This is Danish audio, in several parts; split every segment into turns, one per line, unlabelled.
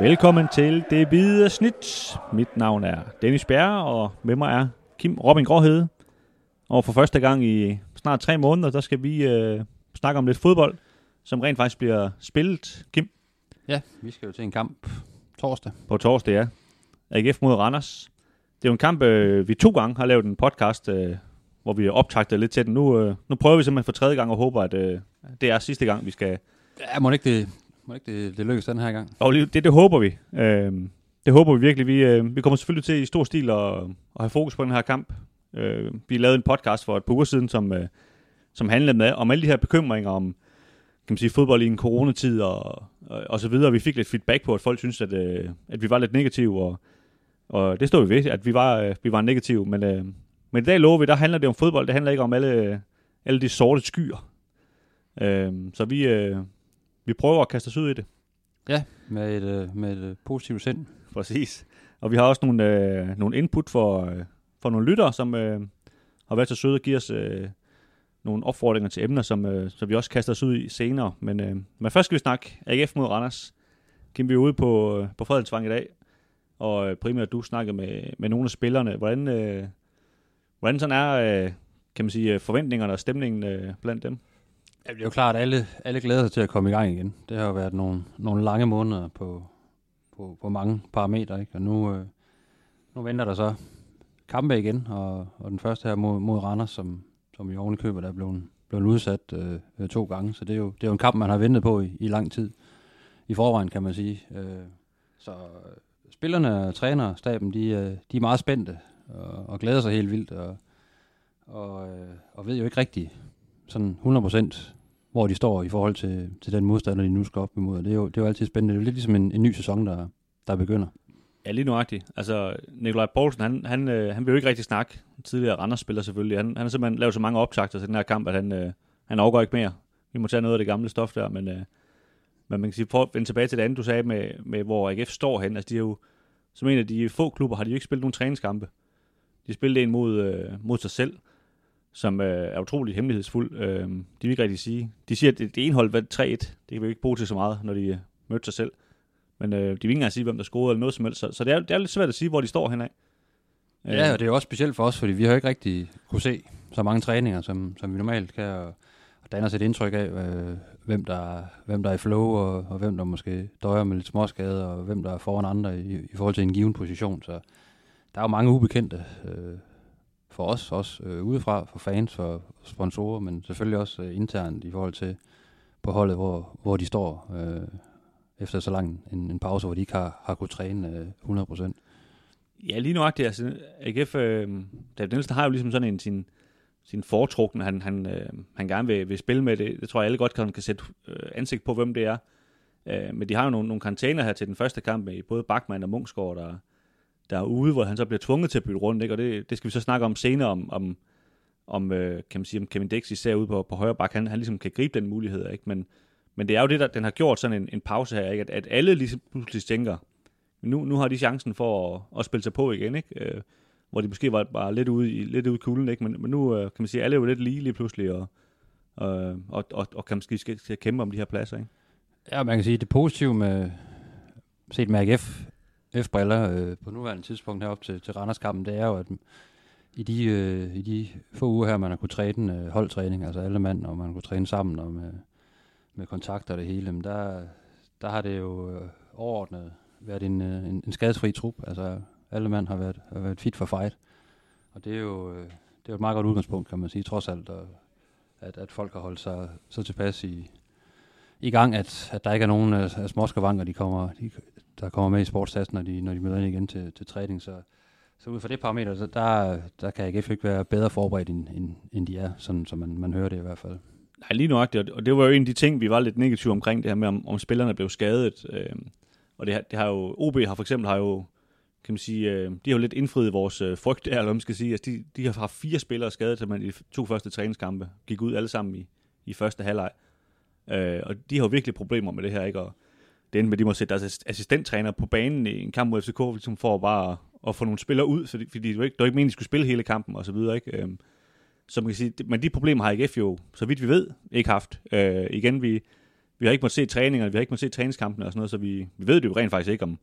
Velkommen til Det Hvide Snit. Mit navn er Dennis Bjerre, og med mig er Kim Robin Gråhede. Og for første gang i snart tre måneder, der skal vi øh, snakke om lidt fodbold, som rent faktisk bliver spillet, Kim,
Ja, vi skal jo til en kamp torsdag.
på torsdag, ja. AGF mod Randers. Det er jo en kamp, øh, vi to gange har lavet en podcast, øh, hvor vi har optagtet lidt til den. Nu, øh, nu prøver vi simpelthen for tredje gang og håber, at øh, det er sidste gang, vi skal...
Ja, må ikke det, må ikke det, det lykkes den her gang?
Og det, det håber vi. Øh, det håber vi virkelig. Vi, øh, vi kommer selvfølgelig til i stor stil at, at have fokus på den her kamp. Øh, vi lavede en podcast for et par uger siden, som, øh, som handlede med, om alle de her bekymringer om kan man sige, fodbold i en coronatid og, og, og så videre. Vi fik lidt feedback på, at folk synes, at, øh, at vi var lidt negative, og, og det står vi ved, at vi var, øh, vi var negative. Men, øh, men i dag lover vi, der handler det om fodbold. Det handler ikke om alle, alle de sorte skyer. Øh, så vi, øh, vi prøver at kaste os ud i det.
Ja, med et, øh, med et øh, positivt sind.
Præcis. Og vi har også nogle, øh, nogle input for, øh, for nogle lyttere, som øh, har været så søde at give os øh, nogle opfordringer til emner, som, øh, som vi også kaster os ud i senere. Men, øh, men først skal vi snakke AGF mod Randers. Kim, vi er ude på, øh, på Fredensvang i dag, og øh, primært du snakker med, med nogle af spillerne. Hvordan, øh, hvordan sådan er øh, kan man sige, øh, forventningerne og stemningen øh, blandt dem?
Ja, det er jo klart, at alle, alle glæder sig til at komme i gang igen. Det har jo været nogle, nogle lange måneder på, på, på mange parametre, ikke? og nu, øh, nu venter der så kampe igen, og, og den første her mod, mod Randers, som, som i oven køber, der er blevet, blevet udsat øh, to gange, så det er, jo, det er jo en kamp, man har ventet på i, i lang tid. I forvejen, kan man sige. Øh, så øh, spillerne, og træner, staben, de, øh, de er meget spændte og, og glæder sig helt vildt, og, og, øh, og ved jo ikke rigtigt sådan 100% hvor de står i forhold til, til den modstander, de nu skal op imod. Det er jo, det er jo altid spændende. Det er lidt ligesom en, en ny sæson, der, der begynder.
Ja, lige nuagtigt. Altså, Nikolaj Poulsen, han, han, øh, han vil jo ikke rigtig snakke. Tidligere Randers-spiller selvfølgelig. Han, han har simpelthen lavet så mange optagter til den her kamp, at han, øh, han overgår ikke mere. Vi må tage noget af det gamle stof der, men, øh, men man kan sige, prøv at vende tilbage til det andet, du sagde med, med hvor AGF står hen. Altså, de er jo, som en af de få klubber, har de jo ikke spillet nogen træningskampe. De spillede en mod, øh, mod sig selv, som øh, er utroligt hemmelighedsfuld. Øh, de vil ikke rigtig sige. De siger, at det, det ene hold var 3-1. Det kan vi ikke bruge til så meget, når de øh, mødte sig selv. Men øh, de vil ikke engang sige, hvem der scorede eller noget som helst. Så, så det, er, det er lidt svært at sige, hvor de står henad.
Ja, og det er jo også specielt for os, fordi vi har jo ikke rigtig kunne se så mange træninger, som, som vi normalt kan, og, og danner os et indtryk af, øh, hvem, der, hvem der er i flow, og, og hvem der måske døjer med lidt småskade, og hvem der er foran andre i, i forhold til en given position. Så der er jo mange ubekendte øh, for os, også øh, udefra, for fans, for sponsorer, men selvfølgelig også øh, internt i forhold til på holdet, hvor, hvor de står øh, efter så lang en, en pause, hvor de ikke har, har kunnet træne øh, 100%.
Ja, lige nuagtigt. Altså, AGF, øh, David Nielsen har jo ligesom sådan en sin, sin foretrukne, han, han, øh, han gerne vil, vil spille med det. Det tror jeg alle godt kan, kan sætte øh, ansigt på, hvem det er. Øh, men de har jo nogle, nogle karantæner her til den første kamp med både Bachmann og Munchsgaard, der, der er ude, hvor han så bliver tvunget til at bytte rundt. Ikke? Og det, det skal vi så snakke om senere, om, om, om øh, kan man sige, om Kevin Dix især ude på, på højre bak, han, han ligesom kan gribe den mulighed. Ikke? Men, men det er jo det, der den har gjort sådan en, en pause her, ikke? At, at alle ligesom pludselig tænker, nu, nu har de chancen for at, at spille sig på igen, ikke? Øh, hvor de måske var, var lidt ude i, lidt ude i kulden, ikke? Men, men nu øh, kan man sige, alle er jo lidt lige lige pludselig, og, og, og, og, og kan måske skal, skal kæmpe om de her pladser, ikke?
Ja, man kan sige, det positive med, set med AGF, F-briller øh, på nuværende tidspunkt herop til, til Randerskampen, det er jo, at i de, øh, i de få uger her, man har kunnet træne øh, holdtræning, altså alle mand, og man har træne sammen og med, med kontakter og det hele, men der, der har det jo øh, overordnet været en, øh, en, en skadesfri trup. Altså alle mand har været, har været fit for fight. Og det er jo, øh, det er jo et meget godt udgangspunkt, kan man sige, trods alt, og, at, at folk har holdt sig så tilpas i, i gang, at, at der ikke er nogen af, af småskavanker, de kommer, de, der kommer med i sportstassen, når de, når de møder ind igen til, til træning. Så, så ud fra det parameter, så der, der kan AGF ikke være bedre forberedt, end, end, end de er, sådan som man, man hører det i hvert fald.
Nej, lige nøjagtigt, og det var jo en af de ting, vi var lidt negative omkring, det her med, om, om spillerne blev skadet. Øh, og det, det har jo, OB har for eksempel har jo, kan man sige, øh, de har jo lidt indfriet vores øh, frygt, der, eller hvad man skal sige. Altså, de, de har haft fire spillere skadet, til man i de to første træningskampe gik ud alle sammen i, i første halvleg. Øh, og de har jo virkelig problemer med det her, ikke? Og det endte med, at de må sætte deres assistenttræner på banen i en kamp mod FCK, ligesom for bare at få nogle spillere ud, fordi, fordi det var ikke, det var ikke meningen, de skulle spille hele kampen og så videre, ikke? Øh, så man kan sige, men de problemer har IKF jo, så vidt vi ved, ikke haft. Øh, igen, vi, vi har ikke måttet se træningerne, vi har ikke måttet se træningskampene og sådan noget, så vi, vi ved det jo rent faktisk ikke, om,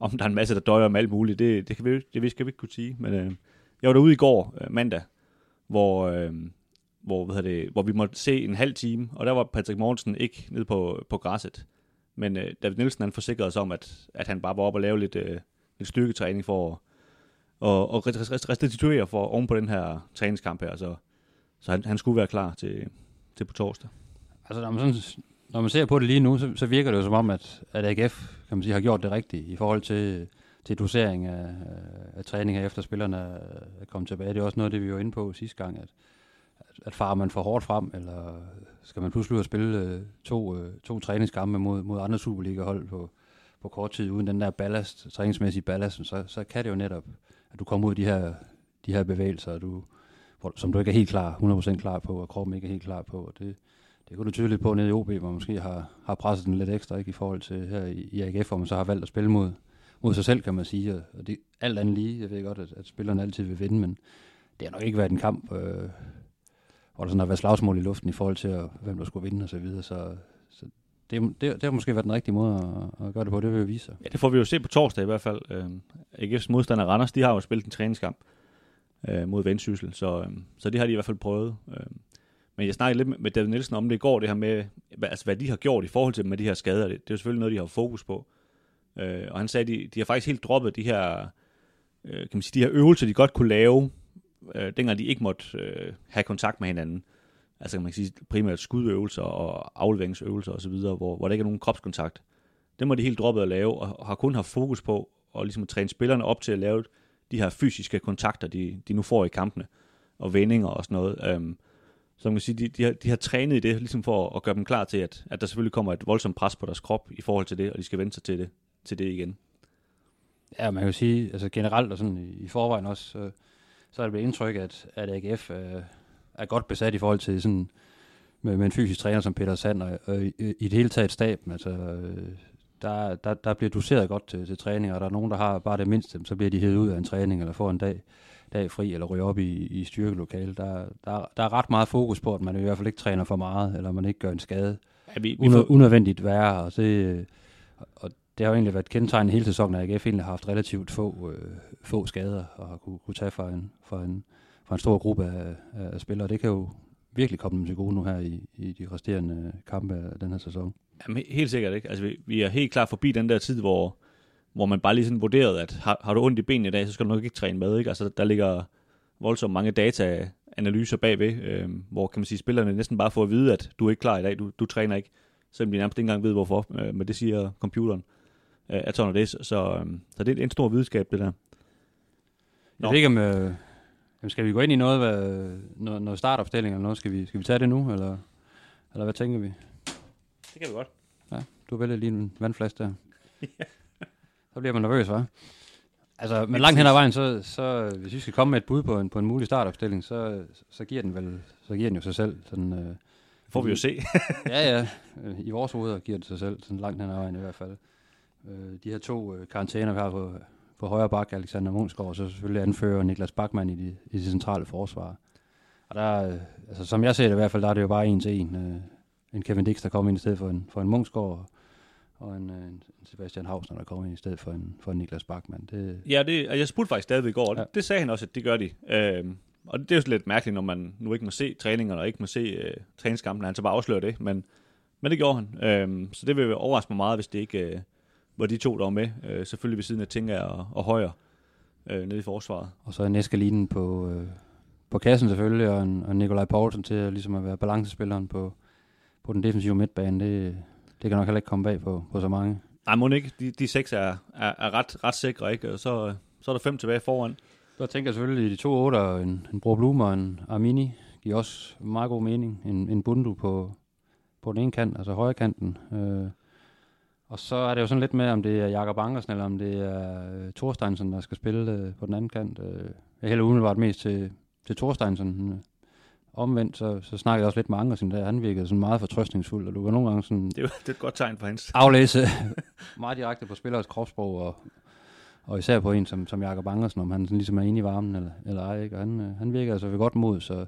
om der er en masse, der døjer om alt muligt. Det, det, kan vi, det skal vi ikke kunne sige. Men øh, jeg var derude i går, øh, mandag, hvor, øh, hvor, hvad det, hvor vi måtte se en halv time, og der var Patrick Mortensen ikke nede på, på græsset. Men øh, David Nielsen han forsikrede os om, at, at han bare var oppe og lave lidt, øh, lidt styrketræning for at og, og restituere for oven på den her træningskamp her. Så, så han, han skulle være klar til, til på torsdag.
Altså, når man, sådan, når man ser på det lige nu, så, så virker det jo som om, at, at AGF kan man sige, har gjort det rigtigt i forhold til, til dosering af, af træning her efter spillerne er kommet tilbage. Det er også noget, det vi var inde på sidste gang, at, at farer man for hårdt frem, eller skal man pludselig ud og spille øh, to, øh, to træningskampe mod, mod andre Superliga-hold på, på kort tid, uden den der ballast, træningsmæssige ballast, så, så kan det jo netop, at du kommer ud af de her, de her bevægelser, du, hvor, som du ikke er helt klar, 100% klar på, og kroppen ikke er helt klar på. Og det, det kunne du tydeligt på nede i OB, hvor man måske har, har presset den lidt ekstra ikke, i forhold til her i, i AGF, hvor man så har valgt at spille mod, mod sig selv, kan man sige. Og det alt andet lige. Jeg ved godt, at, at spillerne altid vil vinde, men det har nok ikke været en kamp, øh, hvor der sådan har været slagsmål i luften i forhold til, at, hvem der skulle vinde og så videre. Så, så det, det, det har måske været den rigtige måde at, at gøre det på, det vil jeg vise
Ja, det får vi jo se på torsdag i hvert fald. Øh, AGF's modstander Randers, de har jo spillet en træningskamp øh, mod Vendsyssel, så, øh, så det har de i hvert fald prøvet. Øh. Men jeg snakkede lidt med David Nielsen om det i går, det her med, altså, hvad de har gjort i forhold til med de her skader. Det, det er jo selvfølgelig noget, de har fokus på. Øh, og han sagde, at de, de har faktisk helt droppet de her, øh, kan man sige, de her øvelser, de godt kunne lave, øh, dengang de ikke måtte øh, have kontakt med hinanden. Altså kan man sige primært skudøvelser og afleveringsøvelser osv., hvor, hvor der ikke er nogen kropskontakt. Det må de helt droppet at lave, og har kun haft fokus på at, ligesom at træne spillerne op til at lave de her fysiske kontakter, de, de nu får i kampene, og vendinger og sådan noget. Øhm, så man kan sige, de, de, har, de har trænet i det, ligesom for at gøre dem klar til, at, at der selvfølgelig kommer et voldsomt pres på deres krop i forhold til det, og de skal vende sig til det, til det igen.
Ja, man kan jo sige, altså generelt og sådan i, forvejen også, øh, så er det blevet indtryk, at, at AGF øh, er godt besat i forhold til sådan, med, med en fysisk træner som Peter Sand, og, og i, i det hele taget staben, altså øh, der, der, der bliver doseret godt til, til træning, og der er nogen, der har bare det mindste, så bliver de hævet ud af en træning, eller får en dag, dag fri, eller ryger op i, i styrkelokale. Der, der, der er ret meget fokus på, at man i hvert fald ikke træner for meget, eller man ikke gør en skade ja, vi, vi får... unødvendigt værre, og det, og det har jo egentlig været kendetegnet hele sæsonen, at AGF egentlig har haft relativt få, øh, få skader, og har kunne, kunne tage for en, for, en, for en stor gruppe af, af spillere. Det kan jo virkelig komme dem til gode nu her i, i de resterende kampe af den her sæson.
Jamen, helt sikkert ikke. Altså, vi, vi er helt klar forbi den der tid, hvor, hvor man bare lige sådan vurderede, at har, har du ondt i benene i dag, så skal du nok ikke træne med. Ikke? Altså, der ligger voldsomt mange data-analyser bagved, øh, hvor kan man sige, spillerne næsten bare får at vide, at du er ikke klar i dag, du, du træner ikke, selvom de nærmest ikke engang ved hvorfor, øh, men det siger computeren øh, af sådan det. Så, øh, så det er en stor videnskab, det der.
Nå. Jeg ved ikke, om, øh, skal vi gå ind i noget, hvad, noget, noget startopstilling eller noget? Skal vi, skal vi tage det nu, eller, eller hvad tænker vi?
Det kan vi godt.
Ja, du vælger lige en vandflaske der. ja. Så bliver man nervøs, hva'? Altså, men langt hen ad vejen, så, så hvis vi skal komme med et bud på en, på en mulig startopstilling, så, så giver den vel, så giver den jo sig selv. Sådan, øh,
Får vi jo se.
ja, ja. I vores hoveder giver det sig selv, sådan langt hen ad vejen i hvert fald. Øh, de her to øh, karantæner, vi har på, på højre bak, Alexander Munchsgaard, og så selvfølgelig anfører Niklas Bachmann i de, i de centrale forsvar. Og der, øh, altså, som jeg ser det i hvert fald, der er det jo bare en til en. Øh, en Kevin Dix, der kommer ind i stedet for en, for en Munchsgaard, og en, øh, en Sebastian Hausner, der kommer ind i stedet for en, for en Niklas Bachmann. Det...
Ja, det, og jeg spurgte faktisk stadig i går, ja. det, det sagde han også, at det gør de. Øhm, og det er jo lidt mærkeligt, når man nu ikke må se træningerne, og ikke må se øh, træningskampen, han så bare afslører det, men, men det gjorde han. Øhm, så det vil overraske mig meget, hvis det ikke øh, var de to, der var med. Øh, selvfølgelig ved siden af Tinga og, og Højer øh, nede i forsvaret.
Og så er Neskalinen på, øh, på kassen selvfølgelig, og, en, og Nikolaj Poulsen til ligesom at være balancespilleren på, på den defensive midtbane. Det, det kan nok heller ikke komme bag på, på så mange.
Nej, må ikke. De, de seks er, er, er ret, ret sikre, ikke? Og så, så er der fem tilbage foran.
Så tænker jeg selvfølgelig, de to otter, en, en Bror Blume og en Armini, giver også meget god mening. En, en Bundu på, på den ene kant, altså højre kanten. Øh, og så er det jo sådan lidt med, om det er Jakob Angersen, eller om det er øh, Thorsteinsen, der skal spille øh, på den anden kant. Øh, jeg hælder umiddelbart mest til, til Thorsteinsen. Øh, omvendt, så, så snakkede jeg også lidt med Angersen, der han virkede sådan meget fortrøstningsfuld, og du kan nogle gange sådan...
Det er, det er et godt tegn for hans.
aflæse meget direkte på spillers kropssprog, og, og især på en som, som Jakob Angersen, om han sådan ligesom er inde i varmen eller, eller ej, ikke? Og han, øh, han virker altså ved godt mod, så,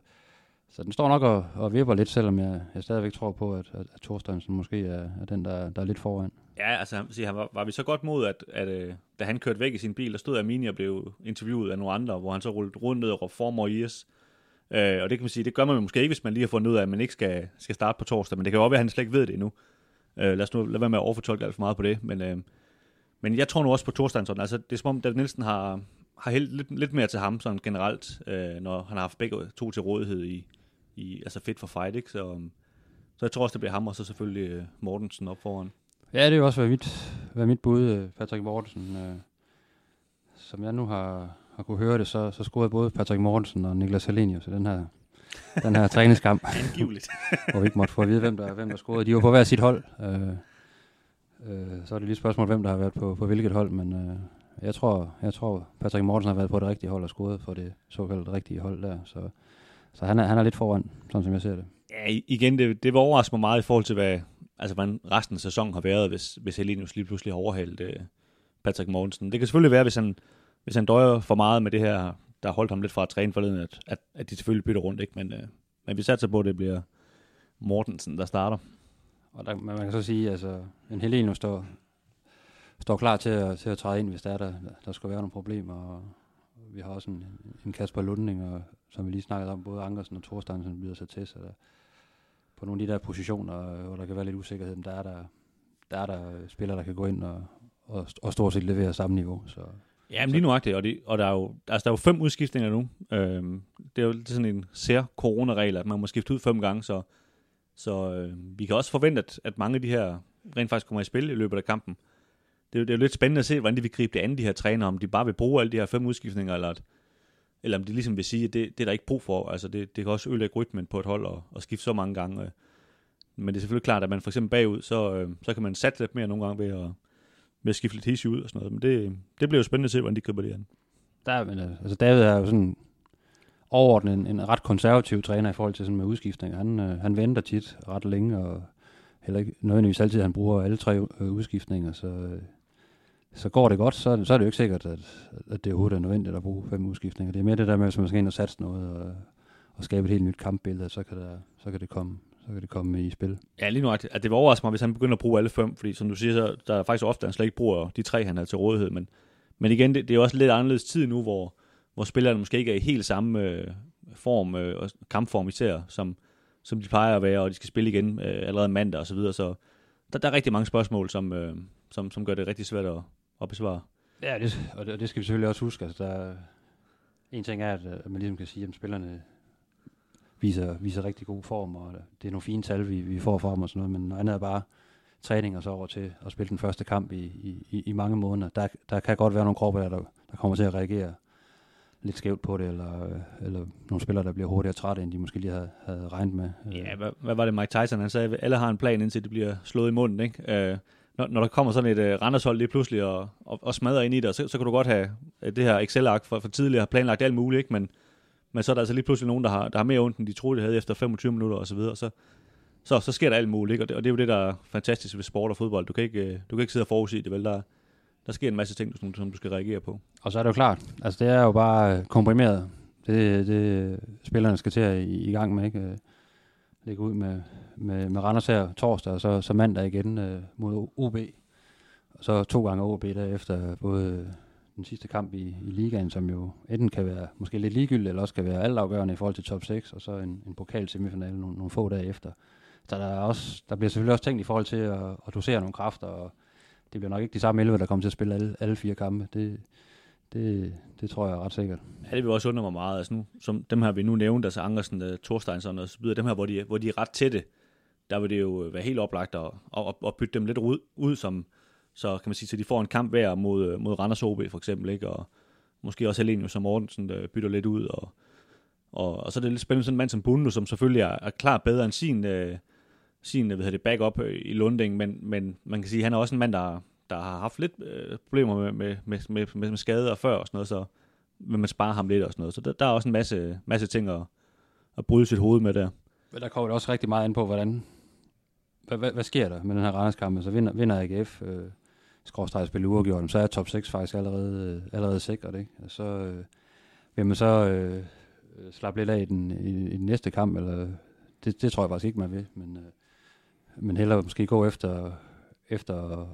så den står nok og, og vipper lidt, selvom jeg, jeg stadigvæk tror på, at, at, at måske er, er den, der, der er lidt foran.
Ja, altså han, siger, han var, var vi så godt mod, at, at, at da han kørte væk i sin bil, der stod Amini og blev interviewet af nogle andre, hvor han så rullede rundt ned og råbte for years. Øh, og det kan man sige, det gør man måske ikke, hvis man lige har fundet ud af, at man ikke skal, skal starte på torsdag, men det kan jo også være, at han slet ikke ved det endnu. Øh, lad os nu lade være med at overfortolke alt for meget på det, men, øh, men jeg tror nu også på torsdagen sådan, altså det er som om, David Nielsen har, har helt lidt, lidt mere til ham sådan generelt, øh, når han har haft begge to til rådighed i, i altså fit for fight, ikke? Så, øhm, så jeg tror også, det bliver ham, og så selvfølgelig øh, Mortensen op foran.
Ja, det er jo også været mit, været mit bud, øh, Patrick Mortensen. Øh, som jeg nu har, har kunne høre det, så, så scorede både Patrick Mortensen og Niklas Helenius i den her, den her træningskamp.
Angiveligt.
hvor vi ikke måtte få at vide, hvem der, hvem der scorede. De var på hver sit hold. Øh, øh, så er det lige et spørgsmål, hvem der har været på, på hvilket hold, men øh, jeg tror, jeg tror Patrick Mortensen har været på det rigtige hold og scoret for det såkaldt rigtige hold der. Så så han er, han er lidt foran, sådan som jeg ser det.
Ja, igen, det, det var overraskende mig meget i forhold til, hvad, altså, hvordan resten af sæsonen har været, hvis, hvis Helenius lige pludselig har overhældt øh, Patrick Mortensen. Det kan selvfølgelig være, hvis han, hvis han døjer for meget med det her, der holdt ham lidt fra at træne forleden, at, at, at de selvfølgelig bytter rundt, ikke? Men, øh, men vi satser på, at det bliver Mortensen, der starter.
Og der, man kan så sige, altså, en Helenius står, står klar til at, til at træde ind, hvis der, er der, der skulle være nogle problemer. Og vi har også en, en Kasper Lunding og som vi lige snakkede om, både Ankersen og Thorstensen byder sig til, så der, på nogle af de der positioner, hvor der kan være lidt usikkerhed, der er der, der, er der spillere, der kan gå ind og, og, og stort set levere samme niveau. Så,
Ja, men lige nuagtigt, og, det, og der, er jo, altså, der er jo fem udskiftninger nu. Øhm, det er jo det er sådan en sær coronaregel, at man må skifte ud fem gange, så, så øh, vi kan også forvente, at, at mange af de her rent faktisk kommer i spil i løbet af kampen. Det er, jo, det er jo lidt spændende at se, hvordan de vil gribe det andet, de her træner, om de bare vil bruge alle de her fem udskiftninger, eller at, eller om de ligesom vil sige, at det, det er der ikke brug for. Altså det, det kan også ødelægge rytmen på et hold og, og skifte så mange gange. Øh. Men det er selvfølgelig klart, at man for eksempel bagud, så, øh, så kan man satse lidt mere nogle gange ved at, ved at skifte lidt hisse ud og sådan noget. Men det, det bliver jo spændende at se, hvordan de griber det an.
Der, men, øh, altså David er jo sådan overordnet en, en ret konservativ træner i forhold til sådan med udskiftninger. Han, øh, han venter tit ret længe, og heller ikke nødvendigvis altid, han bruger alle tre øh, udskiftninger, så øh, så går det godt, så, så er det jo ikke sikkert, at, at det overhovedet er nødvendigt at bruge fem udskiftninger. Det er mere det der med, hvis man skal ind og satse noget og, og skabe et helt nyt kampbillede, så kan, der, så kan det komme så kan det komme i spil.
Ja, lige nu, at det var overraskende mig, hvis han begynder at bruge alle fem, fordi som du siger, så der er faktisk ofte, at han slet ikke bruger de tre, han har til rådighed, men, men igen, det, det er også lidt anderledes tid nu, hvor, hvor spillerne måske ikke er i helt samme øh, form, øh, og kampform især, som, som de plejer at være, og de skal spille igen øh, allerede mandag og så videre, så der, der er rigtig mange spørgsmål, som, øh, som, som gør det rigtig svært at, at besvare.
Ja, det, og, det, og det skal vi selvfølgelig også huske. Altså, der, en ting er, at, at man ligesom kan sige, at spillerne viser, viser rigtig god form, og det er nogle fine tal, vi, vi får fra dem og sådan noget, men noget andet er bare træning og så over til at spille den første kamp i, i, i mange måneder. Der, der kan godt være nogle kropper, der, der kommer til at reagere lidt skævt på det, eller, eller nogle spillere, der bliver hurtigere trætte, end de måske lige havde, havde regnet med.
Ja, hvad, hvad var det Mike Tyson, han sagde, alle har en plan, indtil det bliver slået i munden, ikke? Øh, når, når der kommer sådan et øh, uh, Randershold lige pludselig og, og, og smadrer ind i det, så, så kan du godt have uh, det her Excel-ark for, for tidligere planlagt alt muligt, ikke? Men, men så er der altså lige pludselig nogen, der har, der har mere ondt, end de troede, de havde efter 25 minutter og så videre, så, så, så sker der alt muligt, ikke? Og det, og det er jo det, der er fantastisk ved sport og fodbold. Du kan ikke, uh, du kan ikke sidde og forudse det, vel? Der, der sker en masse ting, som, som du skal reagere på.
Og så er det jo klart, altså det er jo bare komprimeret. Det, det spillerne skal til at i, i gang med, ikke? Lægge ud med, med, med Randers her torsdag, og så, så mandag igen øh, mod OB. Og så to gange OB derefter, både øh, den sidste kamp i, i ligaen, som jo enten kan være måske lidt ligegyldig, eller også kan være altafgørende i forhold til top 6, og så en, en pokal semifinale nogle, nogle få dage efter. Så der, er også, der bliver selvfølgelig også tænkt i forhold til at, at dosere nogle kræfter, og det bliver nok ikke de samme 11, der kommer til at spille alle, alle fire kampe. Det, det, det tror jeg er ret sikkert.
Ja, det vil også undre mig meget. Altså nu, som dem her, vi nu nævnte, altså Angersen, øh, Thorsteinsson og så videre, dem her, hvor de, hvor de er ret tætte, der vil det jo øh, være helt oplagt at, at, at bytte dem lidt ud, ud som, så kan man sige, så de får en kamp hver mod, øh, mod Randers OB for eksempel, ikke? og måske også Helenius som Mortensen, der bytter lidt ud, og, og, og så er det lidt spændende sådan en mand som Bundu, som selvfølgelig er, er klart bedre end sin, øh, sin hvad det, backup øh, i Lunding, men, men man kan sige, at han er også en mand, der, der har haft lidt øh, problemer med, med, med, med, med skader før og sådan noget, så vil man spare ham lidt og sådan noget. Så der, der er også en masse, masse ting at, at bryde sit hoved med der.
Men der kommer det også rigtig meget ind på, hvordan, hvad, hvad, hvad sker der med den her Randers-kamp? Altså vinder, vinder AGF, øh, skråstrej spille uafgjort, så er top 6 faktisk allerede, øh, allerede sikret, ikke? Og så øh, vil man så øh, øh, slappe lidt af i den, i, i den næste kamp, eller det, det tror jeg faktisk ikke, man vil, men, øh, men hellere måske gå efter, efter at,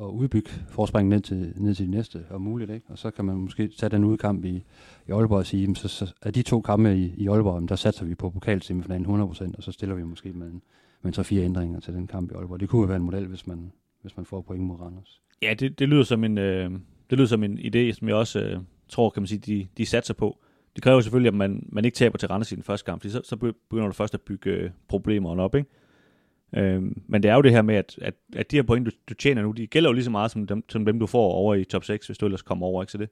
at udbygge forspringen ned til, ned til de næste, og muligt, ikke? og så kan man måske tage den udkamp i, i Aalborg og sige, så, så er de to kampe i, i Aalborg, der satser vi på pokalsemifinalen 100%, og så stiller vi måske med en, med så fire ændringer til den kamp i Aalborg. Det kunne være en model, hvis man, hvis man får point mod Randers.
Ja, det, det lyder som en, øh, det lyder som en idé, som jeg også øh, tror, kan man sige, de, de satser på. Det kræver selvfølgelig, at man, man ikke taber til Randers i den første kamp, fordi så, så begynder du først at bygge øh, problemerne op, ikke? Øh, men det er jo det her med, at, at, at de her point, du, du tjener nu, de gælder jo lige så meget som dem, som dem, du får over i top 6, hvis du ellers kommer over, ikke? Så det,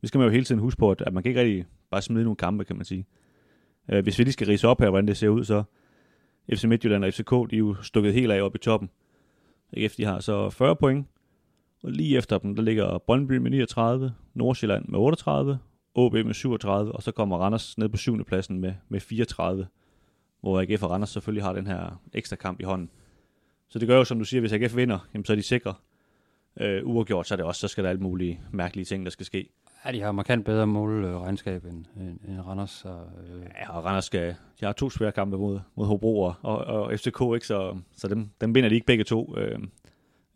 det skal man jo hele tiden huske på, at, at man kan ikke rigtig bare smide nogle kampe, kan man sige. Øh, hvis vi lige skal rise op her, hvordan det ser ud, så FC Midtjylland og FCK, de er jo stukket helt af op i toppen. AGF, de har så 40 point, og lige efter dem, der ligger Brøndby med 39, Nordsjælland med 38, OB med 37, og så kommer Randers ned på 7. pladsen med, med 34, hvor AGF og Randers selvfølgelig har den her ekstra kamp i hånden. Så det gør jo, som du siger, hvis AGF vinder, jamen, så er de sikre. Øh, uafgjort, så er det også, så skal der alle mulige mærkelige ting, der skal ske.
Ja, de har markant bedre målregnskab end, end, end Randers. Og,
øh... Ja, og Randers skal, de har to svære kampe mod, mod Hobro og, og, og FCK, ikke? så, så dem, dem vinder de ikke begge to. Øh,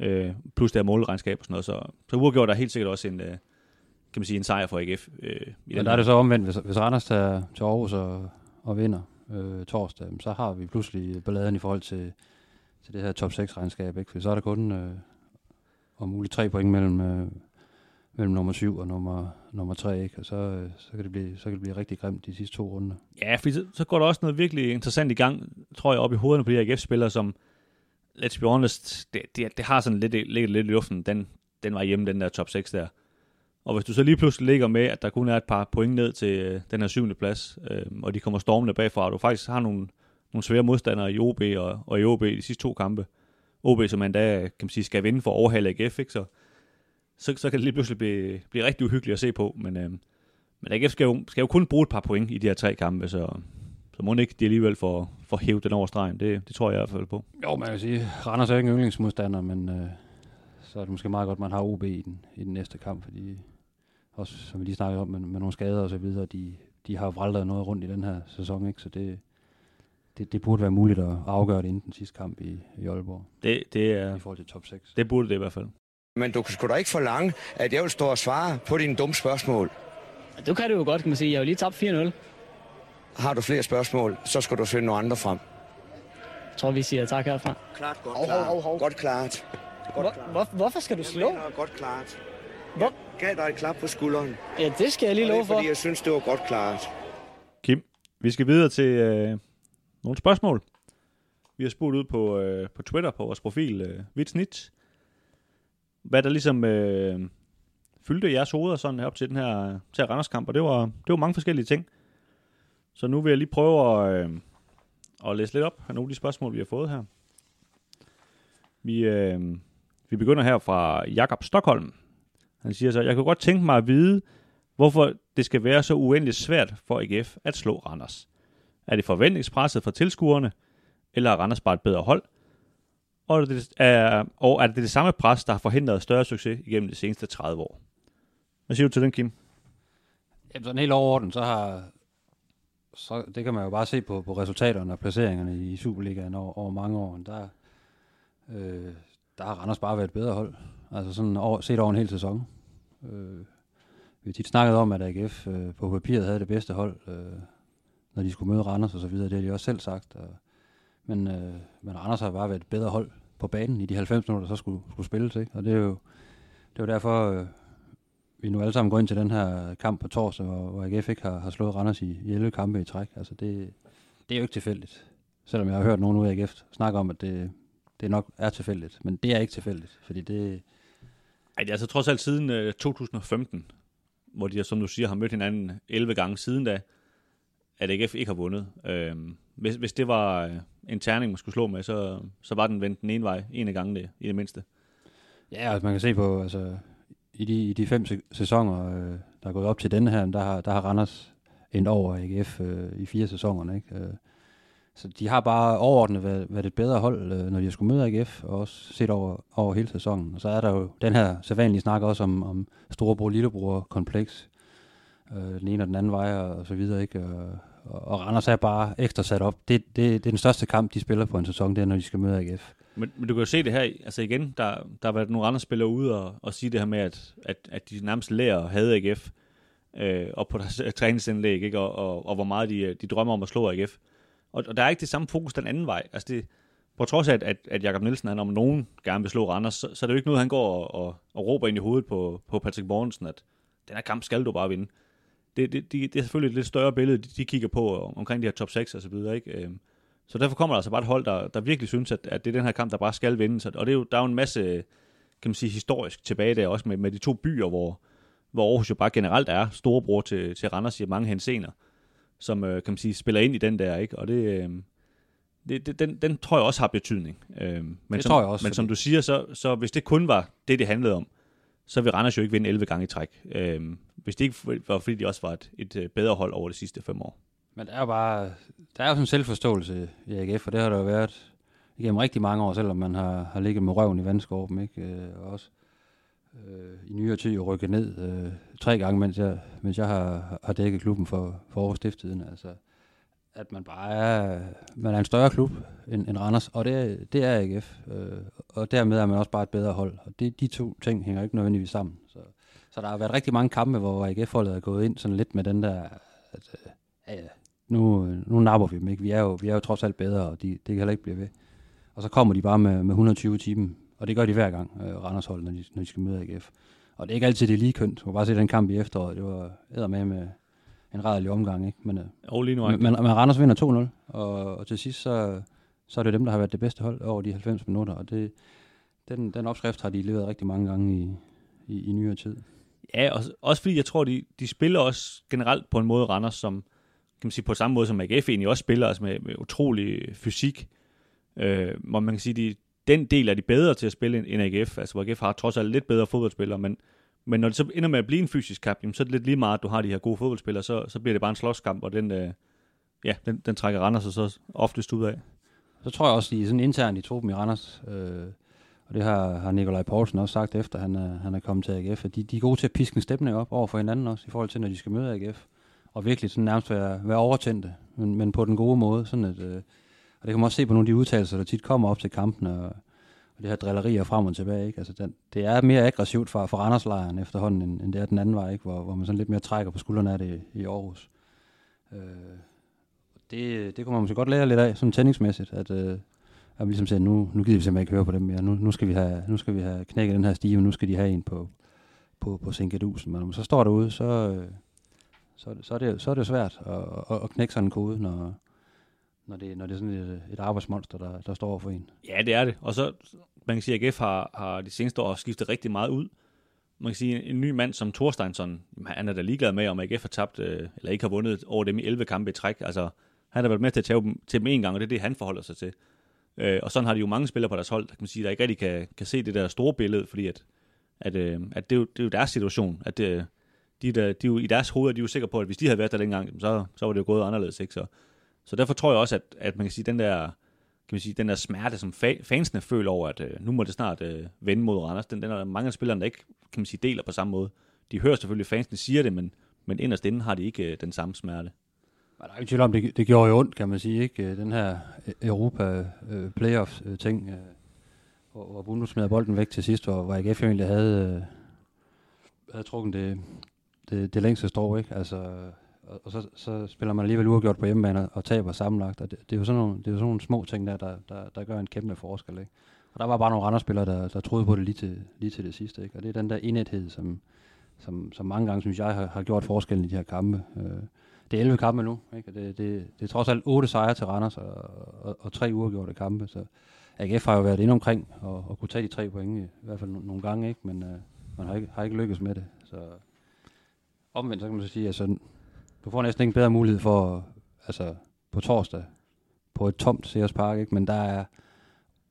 øh, plus der målregnskab og sådan noget. Så, så uafgjort er helt sikkert også en, øh, kan man sige, en sejr for AGF. Øh,
i Men der er det så omvendt, hvis, hvis Randers tager til Aarhus og, og vinder øh, torsdag, så har vi pludselig balladen i forhold til, til det her top 6 regnskab. Ikke? For så er der kun øh, om muligt tre point mellem, øh, mellem nummer 7 og nummer, nummer 3, ikke? og så, øh, så, kan det blive, så kan det blive rigtig grimt de sidste to runder.
Ja, for så, så går der også noget virkelig interessant i gang, tror jeg, op i hovederne på de her AGF-spillere, som, let's be honest, det, det, det har sådan lidt, ligget lidt i luften, den, den var hjemme, den der top 6 der. Og hvis du så lige pludselig ligger med, at der kun er et par point ned til øh, den her syvende plads, øh, og de kommer stormende bagfra, og du faktisk har nogle, nogle svære modstandere i OB og, og i OB i de sidste to kampe. OB, som man da kan man sige, skal vinde for at overhale AGF, ikke? Så, så, så kan det lige pludselig blive, blive rigtig uhyggeligt at se på. Men, øh, men AGF skal jo, skal jo kun bruge et par point i de her tre kampe, så, så må ikke de alligevel får, får hævet den over stregen. Det, det tror jeg i hvert fald på.
Jo, man kan sige, Randers er ikke en yndlingsmodstander, men øh, så er det måske meget godt, at man har OB i den, i den næste kamp, fordi også, som vi lige snakkede om, med, med nogle skader og så videre, de, de har vraldet noget rundt i den her sæson, ikke? så det, det, det burde være muligt at afgøre det inden den sidste kamp i, i Aalborg.
Det, det er,
I forhold til top 6.
Det burde det i hvert fald.
Men du kan sgu da ikke forlange, at jeg vil stå og svare på dine dumme spørgsmål.
Du kan det jo godt, kan man sige. Jeg har jo lige tabt 4-0.
Har du flere spørgsmål, så skal du finde nogle andre frem.
Jeg tror, vi siger tak herfra.
Klart, godt
Hov,
klart.
hov, hov.
Godt klart. Godt
Hvor,
klart.
hvor, hvorfor skal du slå?
Jeg mener, godt klart.
Hvor?
Jeg gav dig et klap på skulderen.
Ja, det skal jeg lige
Og det
love
er,
for.
fordi jeg synes, det var godt klart.
Kim, vi skal videre til øh, nogle spørgsmål. Vi har spurgt ud på, øh, på Twitter på vores profil, øh, Vitsnit, hvad der ligesom øh, fyldte jeres hoveder sådan op til den her til Randerskamp, og det var, det var mange forskellige ting. Så nu vil jeg lige prøve at, øh, at læse lidt op af nogle af de spørgsmål, vi har fået her. Vi, øh, vi begynder her fra Jakob Stockholm. Han siger så, jeg kunne godt tænke mig at vide, hvorfor det skal være så uendeligt svært for AGF at slå Randers. Er det forventningspresset fra tilskuerne, eller er Randers bare et bedre hold? Og er, det, er, og er det det samme pres, der har forhindret større succes igennem de seneste 30 år? Hvad siger du til den, Kim?
Jamen sådan helt overordnet, så har så det kan man jo bare se på, på resultaterne og placeringerne i Superligaen over, over mange år. Der, øh, der har Randers bare været et bedre hold. Altså sådan over, set over en hel sæson. Øh, vi har tit snakket om, at AGF øh, på papiret havde det bedste hold, øh, når de skulle møde Randers og så videre. Det har de også selv sagt. Og, men, øh, men Anders har bare været et bedre hold på banen i de 90 minutter, der så skulle, skulle spilles. Ikke? Og det er jo, det er jo derfor, øh, vi nu alle sammen går ind til den her kamp på torsdag, hvor, hvor AGF ikke har, har slået Randers i, i 11 kampe i træk. Altså det, det er jo ikke tilfældigt. Selvom jeg har hørt nogen ude af AGF snakke om, at det, det nok er tilfældigt. Men det er ikke tilfældigt, fordi det...
Ej, det er altså trods alt siden øh, 2015, hvor de, som du siger, har mødt hinanden 11 gange siden da, at AGF ikke har vundet. Øhm, hvis, hvis det var øh, en terning, man skulle slå med, så, så var den vendt den ene vej, en af gangene i det mindste.
Ja, altså man kan se på, altså, i de, i de fem sæsoner, øh, der er gået op til denne her, der har, der har Randers endt over AGF øh, i fire sæsoner. Ikke? Øh, så de har bare overordnet været, været et bedre hold, øh, når de har skulle møde AGF, og også set over, over hele sæsonen. Og så er der jo den her sædvanlige snak også om, om storebror-lillebror-kompleks. øh, den ene og den anden vej og, og så videre, ikke? Og, og, Randers er bare ekstra sat op. Det, det, det er den største kamp, de spiller på en sæson, det er, når de skal møde AGF.
Men, men du kan jo se det her, altså igen, der, der har været nogle andre spillere ude og, og sige det her med, at, at, at de nærmest lærer at have AGF øh, op på deres øh, træningsindlæg, ikke? Og, og, og hvor meget de, øh, de drømmer om at slå AGF. Og, og der er ikke det samme fokus den anden vej. Altså det, på trods af, at, at, at Jakob Nielsen, han om nogen gerne vil slå Randers, så, så er det jo ikke noget, han går og, og, og råber ind i hovedet på, på Patrick Mortensen, at den her kamp skal du bare vinde. Det, det, det, det er selvfølgelig et lidt større billede, de, de kigger på omkring de her top 6 og så videre, ikke? Øhm, så derfor kommer der altså bare et hold, der, der virkelig synes, at, at det er den her kamp, der bare skal vindes. Og det er jo, der er jo en masse, kan man sige, historisk tilbage der også med, med de to byer, hvor, hvor Aarhus jo bare generelt er storebror til, til Randers i mange hensener, som øh, kan man sige, spiller ind i den der, ikke? Og det, øh, det, det, den, den tror jeg også har betydning. Øh, men
Det
som,
tror jeg også,
Men
fordi-
som du siger, så, så hvis det kun var det, det handlede om, så vil Randers jo ikke vinde 11 gange i træk. Øh, hvis det ikke var, fordi de også var et, et øh, bedre hold over de sidste fem år.
Men der er jo bare, der er jo sådan en selvforståelse i AGF, og det har der jo været igennem rigtig mange år, selvom man har, har ligget med røven i vandskorben, ikke? Øh, Og også øh, i nyere tid jo rykket ned øh, tre gange, mens jeg, mens jeg har, har dækket klubben for, for Aarhus Stifttiden. Altså, at man bare er, man er en større klub end, end Randers, og det, det er AGF. Øh, og dermed er man også bare et bedre hold. Og det, de to ting hænger ikke nødvendigvis sammen. Så, så der har været rigtig mange kampe, hvor AGF-holdet er gået ind sådan lidt med den der, at øh, nu, nu napper vi dem ikke. Vi er jo, vi er jo trods alt bedre, og de, det kan heller ikke blive ved. Og så kommer de bare med, med 120 timer, og det gør de hver gang, øh, Randers hold, når de, når de skal møde AGF. Og det er ikke altid, det er lige kønt. Du kan bare se den kamp i efteråret. Det var æder med med en rædelig omgang, ikke? Men, øh,
Og lige nu,
men, men, men Randers vinder 2-0, og, og til sidst, så, så er det dem, der har været det bedste hold over de 90 minutter, og det, den, den opskrift har de leveret rigtig mange gange i, i, i nyere tid.
Ja, og, også fordi jeg tror, de, de spiller også generelt på en måde Randers, som kan man sige, på samme måde som AGF egentlig også spiller, altså med, med utrolig fysik. Øh, hvor man kan sige, de, den del er de bedre til at spille end, end AGF. Altså hvor AGF har trods alt lidt bedre fodboldspillere, men, men når det så ender med at blive en fysisk kamp, jamen, så er det lidt lige meget, at du har de her gode fodboldspillere, så, så bliver det bare en slåskamp, og den, øh, ja, den, den trækker Randers og så oftest ud af.
Så tror jeg også, at I sådan internt i truppen i Randers, øh, og det har, har Nikolaj Poulsen også sagt efter, han er, han er kommet til AGF, at de, de er gode til at piske en stemning op over for hinanden også, i forhold til, når de skal møde AGF. Og virkelig sådan nærmest være, være overtændte, men, men på den gode måde. Sådan at, øh, og det kan man også se på nogle af de udtalelser, der tit kommer op til kampen, og det her drillerier frem og tilbage. Ikke? Altså, den, det er mere aggressivt for, for Randerslejren efterhånden, end, end det er den anden vej, ikke? Hvor, hvor man sådan lidt mere trækker på skuldrene af det i, Aarhus. Øh, det, det kunne man måske godt lære lidt af, sådan tændingsmæssigt, at, øh, at man ligesom siger, nu, nu gider vi simpelthen ikke høre på dem mere. Nu, nu, skal vi have, nu skal vi have knækket den her stige, og nu skal de have en på, på, på Sinkedusen. Men når man så står derude, så, øh, så, det- så, er det, så er det svært at, at, at knække sådan en kode, når, når, det, når det er sådan et, et arbejdsmonster, der, der står over for en.
Ja, det er det. Og så, man kan sige, at AGF har, har de seneste år skiftet rigtig meget ud. Man kan sige, en ny mand som Thorsteinsson, han er da ligeglad med, om AGF har tabt, øh, eller ikke har vundet over dem i 11 kampe i træk. Altså, han har været med til at tage dem til dem en gang, og det er det, han forholder sig til. Øh, og sådan har de jo mange spillere på deres hold, der kan man sige, der ikke rigtig kan, kan se det der store billede, fordi at, at, øh, at det, er jo, det er jo deres situation. At det, de, der, de jo, I deres hoved er de jo sikre på, at hvis de havde været der dengang, så, så var det jo gået anderledes. Ikke? Så, så derfor tror jeg også, at, at man kan sige, den der, kan man sige, den der smerte, som fa- fansene føler over, at øh, nu må det snart øh, vende mod Randers, den, den er der mange af spillerne, der ikke kan man sige, deler på samme måde. De hører selvfølgelig, at fansene siger det, men, men inderst inde har de ikke øh, den samme smerte.
Der er ingen tvivl om, det, det gjorde jo ondt, kan man sige, ikke? Øh, den her øh, Europa øh, playoff øh, ting, øh, hvor, hvor Bundu bolden væk til sidst, hvor, hvor AGF egentlig havde, øh, havde trukket det, det, det længste strå, ikke? Altså, og, og så, så spiller man alligevel uafgjort på hjemmebane og taber sammenlagt, og det, det, er jo sådan nogle, det er jo sådan nogle små ting der, der, der, der gør en kæmpe forskel, ikke? Og der var bare nogle Randers-spillere, der, der troede på det lige til, lige til det sidste, ikke? Og det er den der enhed, som, som, som mange gange, synes jeg, har, har gjort forskellen i de her kampe. Øh, det er 11 kampe nu, ikke? Og det, det, det er trods alt 8 sejre til Randers og, og, og tre uafgjorte kampe, så AGF har jo været inde omkring og, og kunne tage de tre point, i, i hvert fald no- nogle gange, ikke? men øh, man har ikke, har ikke lykkes med det. Så omvendt, så kan man så sige, altså, du får næsten ikke bedre mulighed for, altså på torsdag, på et tomt Sears Park, ikke? men der er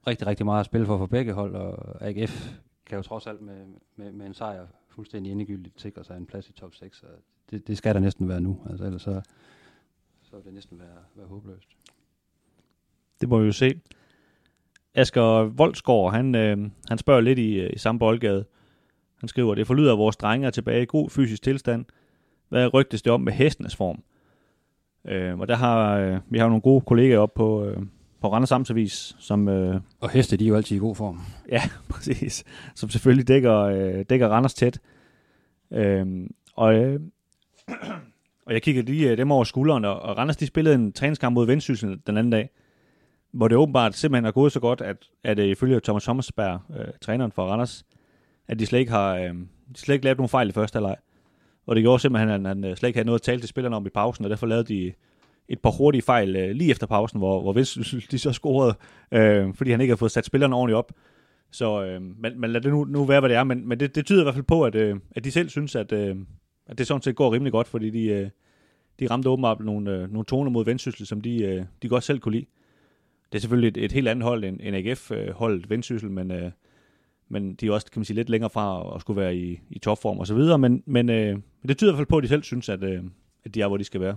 rigtig, rigtig meget at spille for for begge hold, og AGF kan jo trods alt med, med, med en sejr fuldstændig endegyldigt sikre sig en plads i top 6, og det, det skal der næsten være nu, altså ellers så, så vil det næsten være, være håbløst.
Det må vi jo se. Asger Voldsgaard, han, øh, han spørger lidt i, øh, i samme boldgade. Han skriver, det forlyder, at vores drenge er tilbage i god fysisk tilstand hvad rygtes det om med hestenes form? Øh, og der har øh, vi har nogle gode kollegaer op på, øh, på Randers Amtsavis, som, øh,
Og heste, de er jo altid i god form.
Ja, præcis. Som selvfølgelig dækker, øh, dækker Randers tæt. Øhm, og, øh, og jeg kiggede lige øh, dem over skulderen, og, og Randers de spillede en træningskamp mod Vendsyssel den anden dag, hvor det åbenbart simpelthen er gået så godt, at, at øh, ifølge Thomas Sommersberg, øh, træneren for Randers, at de slet ikke har øh, de slet ikke lavet nogen fejl i første halvleg. Og det gjorde simpelthen, at han, han slet ikke havde noget at tale til spillerne om i pausen, og derfor lavede de et par hurtige fejl øh, lige efter pausen, hvor, hvor Vendsyssel de så scorede, øh, fordi han ikke havde fået sat spillerne ordentligt op. Så øh, men, men lad det nu, nu være, hvad det er. Men, men det, det tyder i hvert fald på, at, øh, at de selv synes, at, øh, at det sådan set går rimelig godt, fordi de, øh, de ramte åbenbart nogle, øh, nogle toner mod Vendsyssel, som de, øh, de godt selv kunne lide. Det er selvfølgelig et, et helt andet hold end, end AGF-holdet øh, Vendsyssel, men, øh, men de er også kan man sige, lidt længere fra at skulle være i, i topform og så videre. Men, men øh, det tyder i hvert fald på, at de selv synes, at, øh, at de er, hvor de skal være.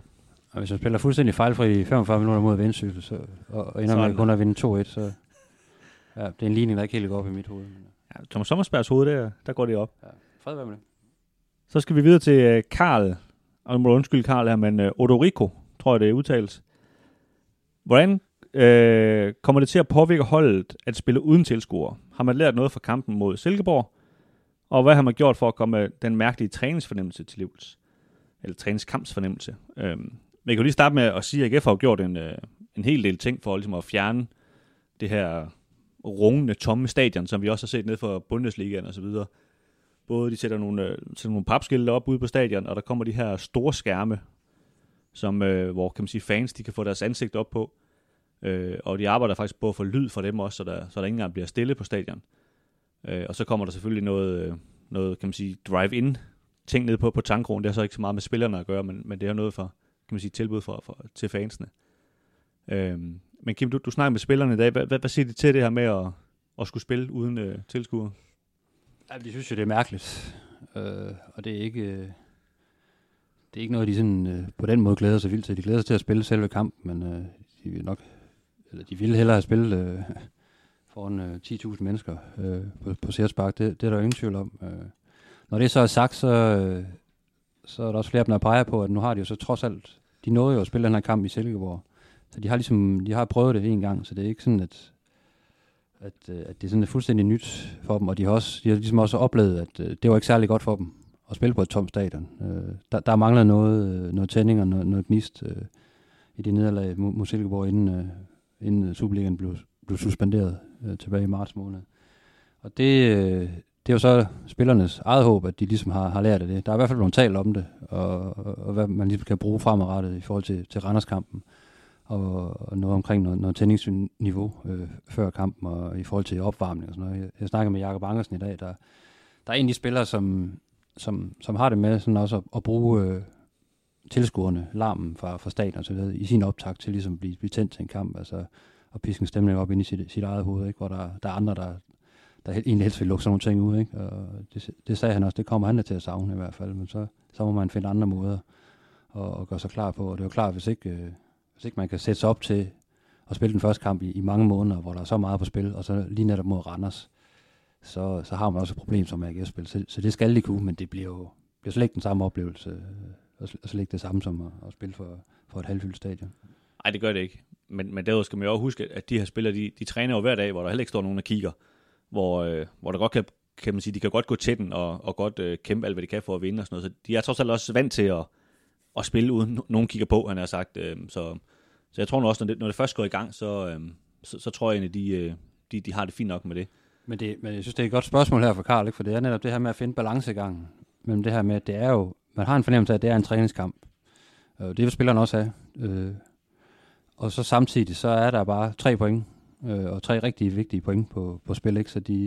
Og hvis man spiller fuldstændig fejlfri i 45 minutter mod Vendsyssel, så, og, og ender
Så er
med kun at vinde 2-1, så ja, det er en ligning, der ikke helt går op i mit hoved. Men,
Ja, Thomas Sommersbergs hoved, der, der går det op.
ja. Fred være med det.
Så skal vi videre til øh, Karl, og nu må du undskylde Karl her, men øh, Odorico, tror jeg det er udtales. Hvordan øh, kommer det til at påvirke holdet at spille uden tilskuere? Har man lært noget fra kampen mod Silkeborg? Og hvad har man gjort for at komme den mærkelige træningsfornemmelse til livs? Eller træningskampsfornemmelse. Øh, men jeg kan jo lige starte med at sige, at AGF har gjort en, øh, en hel del ting for ligesom at fjerne det her rungende, tomme stadion, som vi også har set ned for Bundesligaen og så videre. Både de sætter nogle, øh, sætter nogle papskilte op ude på stadion, og der kommer de her store skærme, som, øh, hvor kan man sige, fans de kan få deres ansigt op på. Øh, og de arbejder faktisk på at få lyd fra dem også, så der, så der ikke engang bliver stille på stadion. Øh, og så kommer der selvfølgelig noget, øh, noget kan man sige, drive-in ting ned på, på tankroen. Det har så ikke så meget med spillerne at gøre, men, men det er noget for, kan man sige, tilbud for, for, til fansene. Øh, men Kim, du, du snakker med spillerne i dag. Hvad, hvad, hvad siger de til det her med at, at skulle spille uden øh, tilskuere?
Ja, de synes jo, det er mærkeligt. Øh, og det er ikke... Øh, det er ikke noget, de sådan, øh, på den måde glæder sig vildt til. De glæder sig til at spille selve kampen, men øh, de vil nok... Eller de ville hellere have spillet øh, foran øh, 10.000 mennesker øh, på, på Serspark. Det, det er der jo ingen tvivl om. Øh, når det så er sagt, så, øh, så er der også flere, der peger på, at nu har de jo så trods alt... De nåede jo at spille den her kamp i Silkeborg. Så de har ligesom de har prøvet det en gang, så det er ikke sådan, at, at, øh, at det er sådan er fuldstændig nyt for dem, og de har, også, de har ligesom også oplevet, at øh, det var ikke særlig godt for dem at spille på et tomt stadion. Øh, der, der mangler noget, øh, noget tænding og noget, noget gnist øh, i det nederlag mod mod Silkeborg, inden, øh, inden øh, Superligaen blev, blev suspenderet øh, tilbage i marts måned. Og det, øh, det er jo så spillernes eget håb, at de ligesom har, har lært af det. Der er i hvert fald blevet talt om det, og, og, og hvad man ligesom kan bruge fremadrettet i forhold til, til Randerskampen og, og noget omkring noget, noget tændingsniveau øh, før kampen og i forhold til opvarmning og sådan noget. Jeg, jeg snakkede med Jakob Angersen i dag, der, der er en af de spillere, som, som, som har det med sådan også at, at bruge øh, tilskuerne, larmen fra, fra staten og så videre, i sin optakt til ligesom at blive, blive tændt til en kamp, altså at piske en stemning op ind i sit, sit eget hoved, ikke? hvor der, der er andre, der, der egentlig helst vil lukke sådan nogle ting ud. Ikke? Og det, det sagde han også, det kommer han da til at savne i hvert fald, men så, så må man finde andre måder at, at gøre sig klar på, og det er jo klart, hvis ikke, øh, hvis ikke man kan sætte sig op til at spille den første kamp i, i mange måneder, hvor der er så meget på spil, og så lige netop mod Randers, så, så har man også et problem som AGF-spil. Så, så det skal de kunne, men det bliver jo bliver slet ikke den samme oplevelse, øh, og og slet ikke det samme som at, at spille for, for et halvfyldt stadion.
Nej, det gør det ikke. Men, men derudover skal man jo også huske, at de her spillere, de, de træner jo hver dag, hvor der heller ikke står nogen og kigger. Hvor, øh, hvor der godt kan, kan man sige, de kan godt gå til den og, og godt øh, kæmpe alt, hvad de kan for at vinde og sådan noget. Så de er trods alt også vant til at, at spille uden no- nogen kigger på, han har sagt. Øh, så, så jeg tror nu også, når det, når det først går i gang, så, øh, så, så tror jeg egentlig, de, øh, de, de har det fint nok med det.
Men, det, men jeg synes, det er et godt spørgsmål her for Karl, ikke? for det er netop det her med at finde balancegangen mellem det her med, at det er jo, man har en fornemmelse af, at det er en træningskamp. Øh, det vil spillerne også have. Øh, og så samtidig, så er der bare tre point, øh, og tre rigtig vigtige point på, på spil, ikke? så de,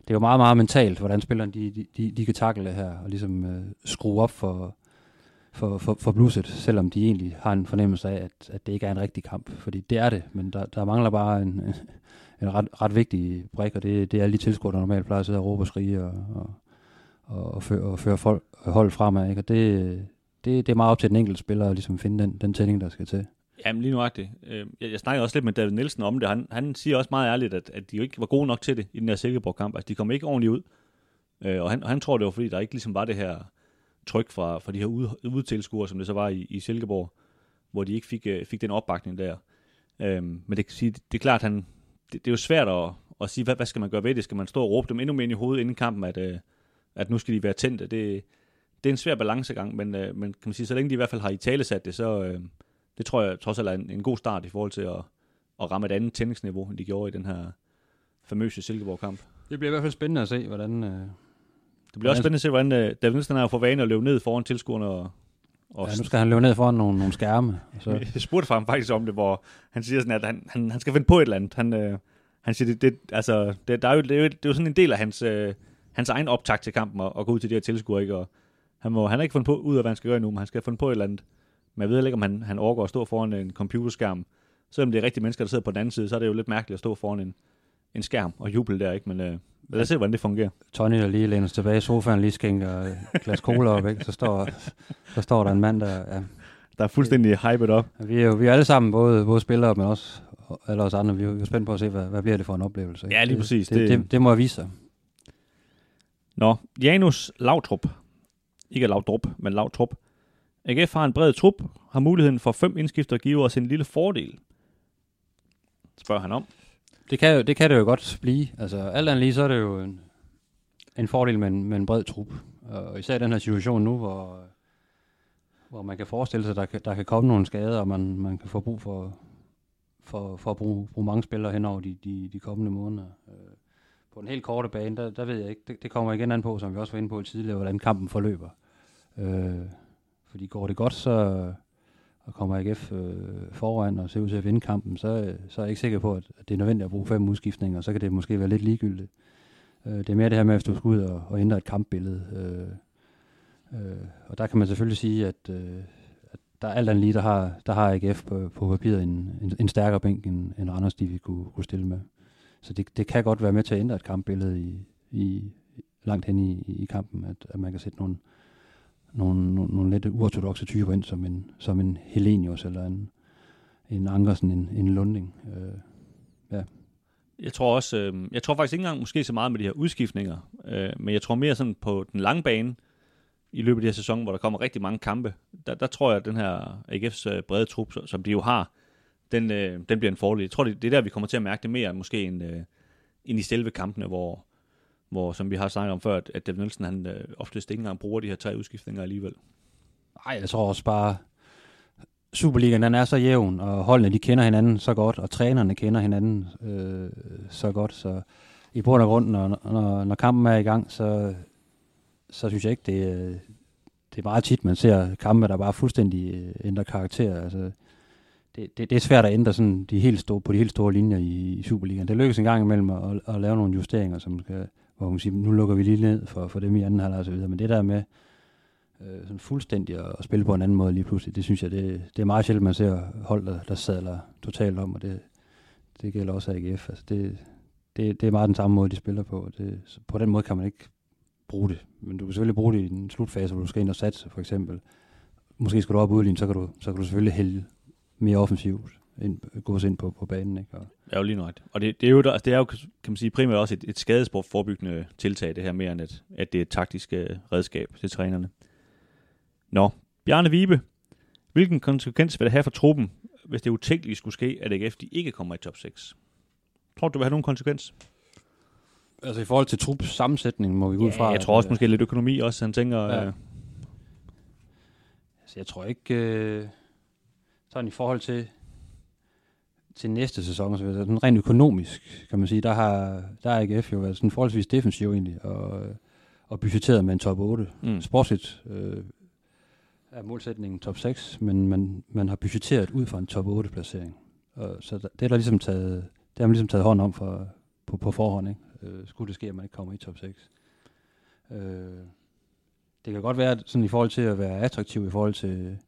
det er jo meget, meget mentalt, hvordan spillerne de, de, de, de kan takle det her, og ligesom øh, skrue op for, for, for, for blusset, selvom de egentlig har en fornemmelse af, at, at det ikke er en rigtig kamp. Fordi det er det, men der, der mangler bare en, en ret, ret vigtig brik, og det, det er alle de tilskuere, der normalt plejer at sidde og råbe og skrige og, og, og, føre, og føre folk, hold fremad. Ikke? Og det, det, det er meget op til den enkelte spiller at ligesom finde den, den tænding, der skal til.
Jamen lige nuagtigt. Øh, Jeg, jeg snakkede også lidt med David Nielsen om det. Han, han siger også meget ærligt, at, at de jo ikke var gode nok til det i den her Silkeborg-kamp. Altså, de kom ikke ordentligt ud. Øh, og han, han tror, det var, fordi der ikke ligesom var det her tryk fra, fra de her ude, udetilskuere, som det så var i, i Silkeborg, hvor de ikke fik, øh, fik den opbakning der. Øhm, men det, kan sige, det er klart, han, det, det er jo svært at, at sige, hvad, hvad skal man gøre ved det? Skal man stå og råbe dem endnu mere ind i hovedet inden kampen, at, øh, at nu skal de være tændte? Det, det er en svær balancegang, men, øh, men kan man sige, så længe de i hvert fald har i tale sat det, så øh, det tror jeg trods alt er en, en god start i forhold til at, at ramme et andet tændingsniveau, end de gjorde i den her famøse Silkeborg-kamp.
Det bliver i hvert fald spændende at se, hvordan... Øh,
Det bliver også spændende at se, hvordan øh, David Nielsen har for vane at løbe ned foran tilskuerne og, og
ja, nu skal han løbe ned foran nogle, nogle skærme. Så,
Jeg spurgte ham faktisk om det, hvor han siger sådan, at han, han, han skal finde på et eller andet. Han, øh, han siger, det, det, altså, det, der er jo, det, er jo, det er jo sådan en del af hans, øh, hans egen optakt til kampen at, at gå ud til de her tilskuere, ikke? Og han, må, han har ikke fundet på ud af, hvad han skal gøre nu, men han skal have fundet på et eller andet. Men jeg ved ikke, om han, han overgår at stå foran en computerskærm. Selvom det er rigtige mennesker, der sidder på den anden side, så er det jo lidt mærkeligt at stå foran en, en skærm og juble der, ikke? Men øh, lad os se, hvordan det fungerer.
Tony, der lige læner sig tilbage i sofaen, lige skænker et glas cola op, ikke? Så, står, så står der en mand, der... Ja,
Der er fuldstændig hyped op.
vi er jo vi er alle sammen, både, både spillere, men også alle os andre, vi er jo spændt på at se, hvad, hvad bliver det for en oplevelse. ikke?
Ja, lige præcis.
Det, det,
Det-
det, det må vise sig.
Nå, Janus Lautrup. Ikke Lautrup, men Lautrup. AGF har en bred trup, har muligheden for fem indskifter giver os en lille fordel. Spørger han om.
Det kan, jo- det kan det jo godt blive. Altså, alt andet lige, så er det jo en, en fordel med en, med en bred trup. Og især i den her situation nu, hvor, hvor man kan forestille sig, at der kan, der kan komme nogle skader, og man, man kan få brug for, for, for at bruge, bruge mange spillere hen over de, de, de kommende måneder. Øh, på den helt korte bane, der, der ved jeg ikke, det, det kommer igen an på, som vi også var inde på tidligere, hvordan kampen forløber. Øh, fordi går det godt, så og kommer AGF øh, foran og ser ud til at vinde kampen, så, så er jeg ikke sikker på, at, at det er nødvendigt at bruge fem udskiftninger, og så kan det måske være lidt ligegyldigt. Øh, det er mere det her med, at du skal ud og, og ændre et kampbillede. Øh, øh, og der kan man selvfølgelig sige, at, øh, at der er alt andet lige, der har, der har AGF på, på papiret en, en, en stærkere bænk, end, end Randers de vi kunne, kunne stille med. Så det, det kan godt være med til at ændre et kampbillede i, i, langt hen i, i kampen, at, at man kan sætte nogle, nogle, nogle, nogle lidt uortodoxe typer ind, som en, som en Helenius eller en, en Ankersen, en, en Lunding. Øh,
Jeg tror også, øh, jeg tror faktisk ikke engang måske så meget med de her udskiftninger, øh, men jeg tror mere sådan på den lange bane i løbet af de her sæson, hvor der kommer rigtig mange kampe. Der, der tror jeg, at den her AGF's øh, brede trup, som de jo har, den, øh, den bliver en fordel. Jeg tror, det, det er der, vi kommer til at mærke det mere, måske end, øh, end i selve kampene, hvor, hvor, som vi har snakket om før, at, at David Nielsen, han øh, oftest ikke engang bruger de her tre udskiftninger alligevel.
Nej, jeg tror også bare, Superligaen den er så jævn, og holdene de kender hinanden så godt, og trænerne kender hinanden øh, så godt, så i bund og grund, når, når, når kampen er i gang, så, så synes jeg ikke, det, øh, det er meget tit, man ser kampe, der bare fuldstændig øh, ændrer karakter. Altså, det, det, det er svært at ændre sådan de helt store, på de helt store linjer i, i Superligaen. Det lykkes en gang imellem at, at, at lave nogle justeringer, som skal, hvor man siger, nu lukker vi lige ned for, for dem i anden halvleg og så videre. Men det der med, øh, sådan fuldstændig at, at spille på en anden måde lige pludselig, det synes jeg, det, det er meget sjældent, man ser hold, der, der sadler totalt om, og det, det gælder også AGF. Altså det, det, det er meget den samme måde, de spiller på. Det, på den måde kan man ikke bruge det. Men du kan selvfølgelig bruge det i en slutfase, hvor du skal ind og satse, for eksempel. Måske skal du op udligne, så kan du, så kan du selvfølgelig hælde mere offensivt ind, gå ind på, på banen. Ikke? Og,
Ja, jo lige nøjt. Og det, det, er jo, altså, det er jo, kan man sige, primært også et, et skadesport forebyggende tiltag, det her mere end et, at det er et taktisk øh, redskab til trænerne. Nå, Bjarne Vibe. Hvilken konsekvens vil det have for truppen, hvis det utænkeligt skulle ske, at AGF de ikke kommer i top 6? Tror du, det vil have nogen konsekvens?
altså i forhold til trups sammensætning, må vi gå ud fra.
jeg tror også
at,
måske lidt økonomi også. Han tænker,
Ja.
ja. øh,
Altså, jeg tror ikke, øh, sådan i forhold til, til næste sæson, så sådan rent økonomisk, kan man sige, der har, der har AGF jo været sådan forholdsvis defensiv egentlig, og, og budgetteret med en top 8.
mm.
Sportsligt øh, er målsætningen top 6, men man, man har budgetteret ud fra en top 8 placering. Og, så der, det er der ligesom taget, det har man ligesom taget hånd om for, på, på forhånd, ikke? Øh, skulle det ske, at man ikke kommer i top 6. Øh, det kan godt være, sådan i forhold til at være attraktiv, i forhold til,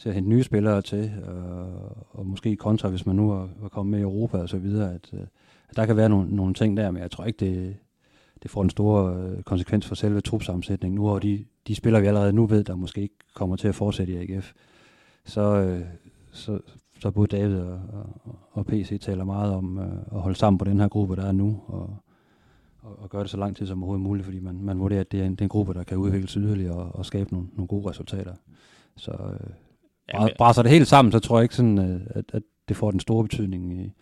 til at hente nye spillere til, og, og måske kontra, hvis man nu er, er kommet med i Europa og så videre, at, øh, at der kan være nogle, nogle ting der, men jeg tror ikke, det, det får en stor øh, konsekvens for selve trupsammensætningen. Nu har de, de spillere, vi allerede nu ved, der måske ikke kommer til at fortsætte i AGF, så, øh, så, så både David og, og, og PC taler meget om øh, at holde sammen på den her gruppe, der er nu, og, og, og gøre det så lang tid som overhovedet muligt, fordi man, man vurderer, at det er, en, det er en gruppe, der kan udvikles yderligere og, og skabe nogle, nogle gode resultater. Så øh,
Ja, men-
brænder det helt sammen, så tror jeg ikke sådan, øh, at, at det får den store betydning i,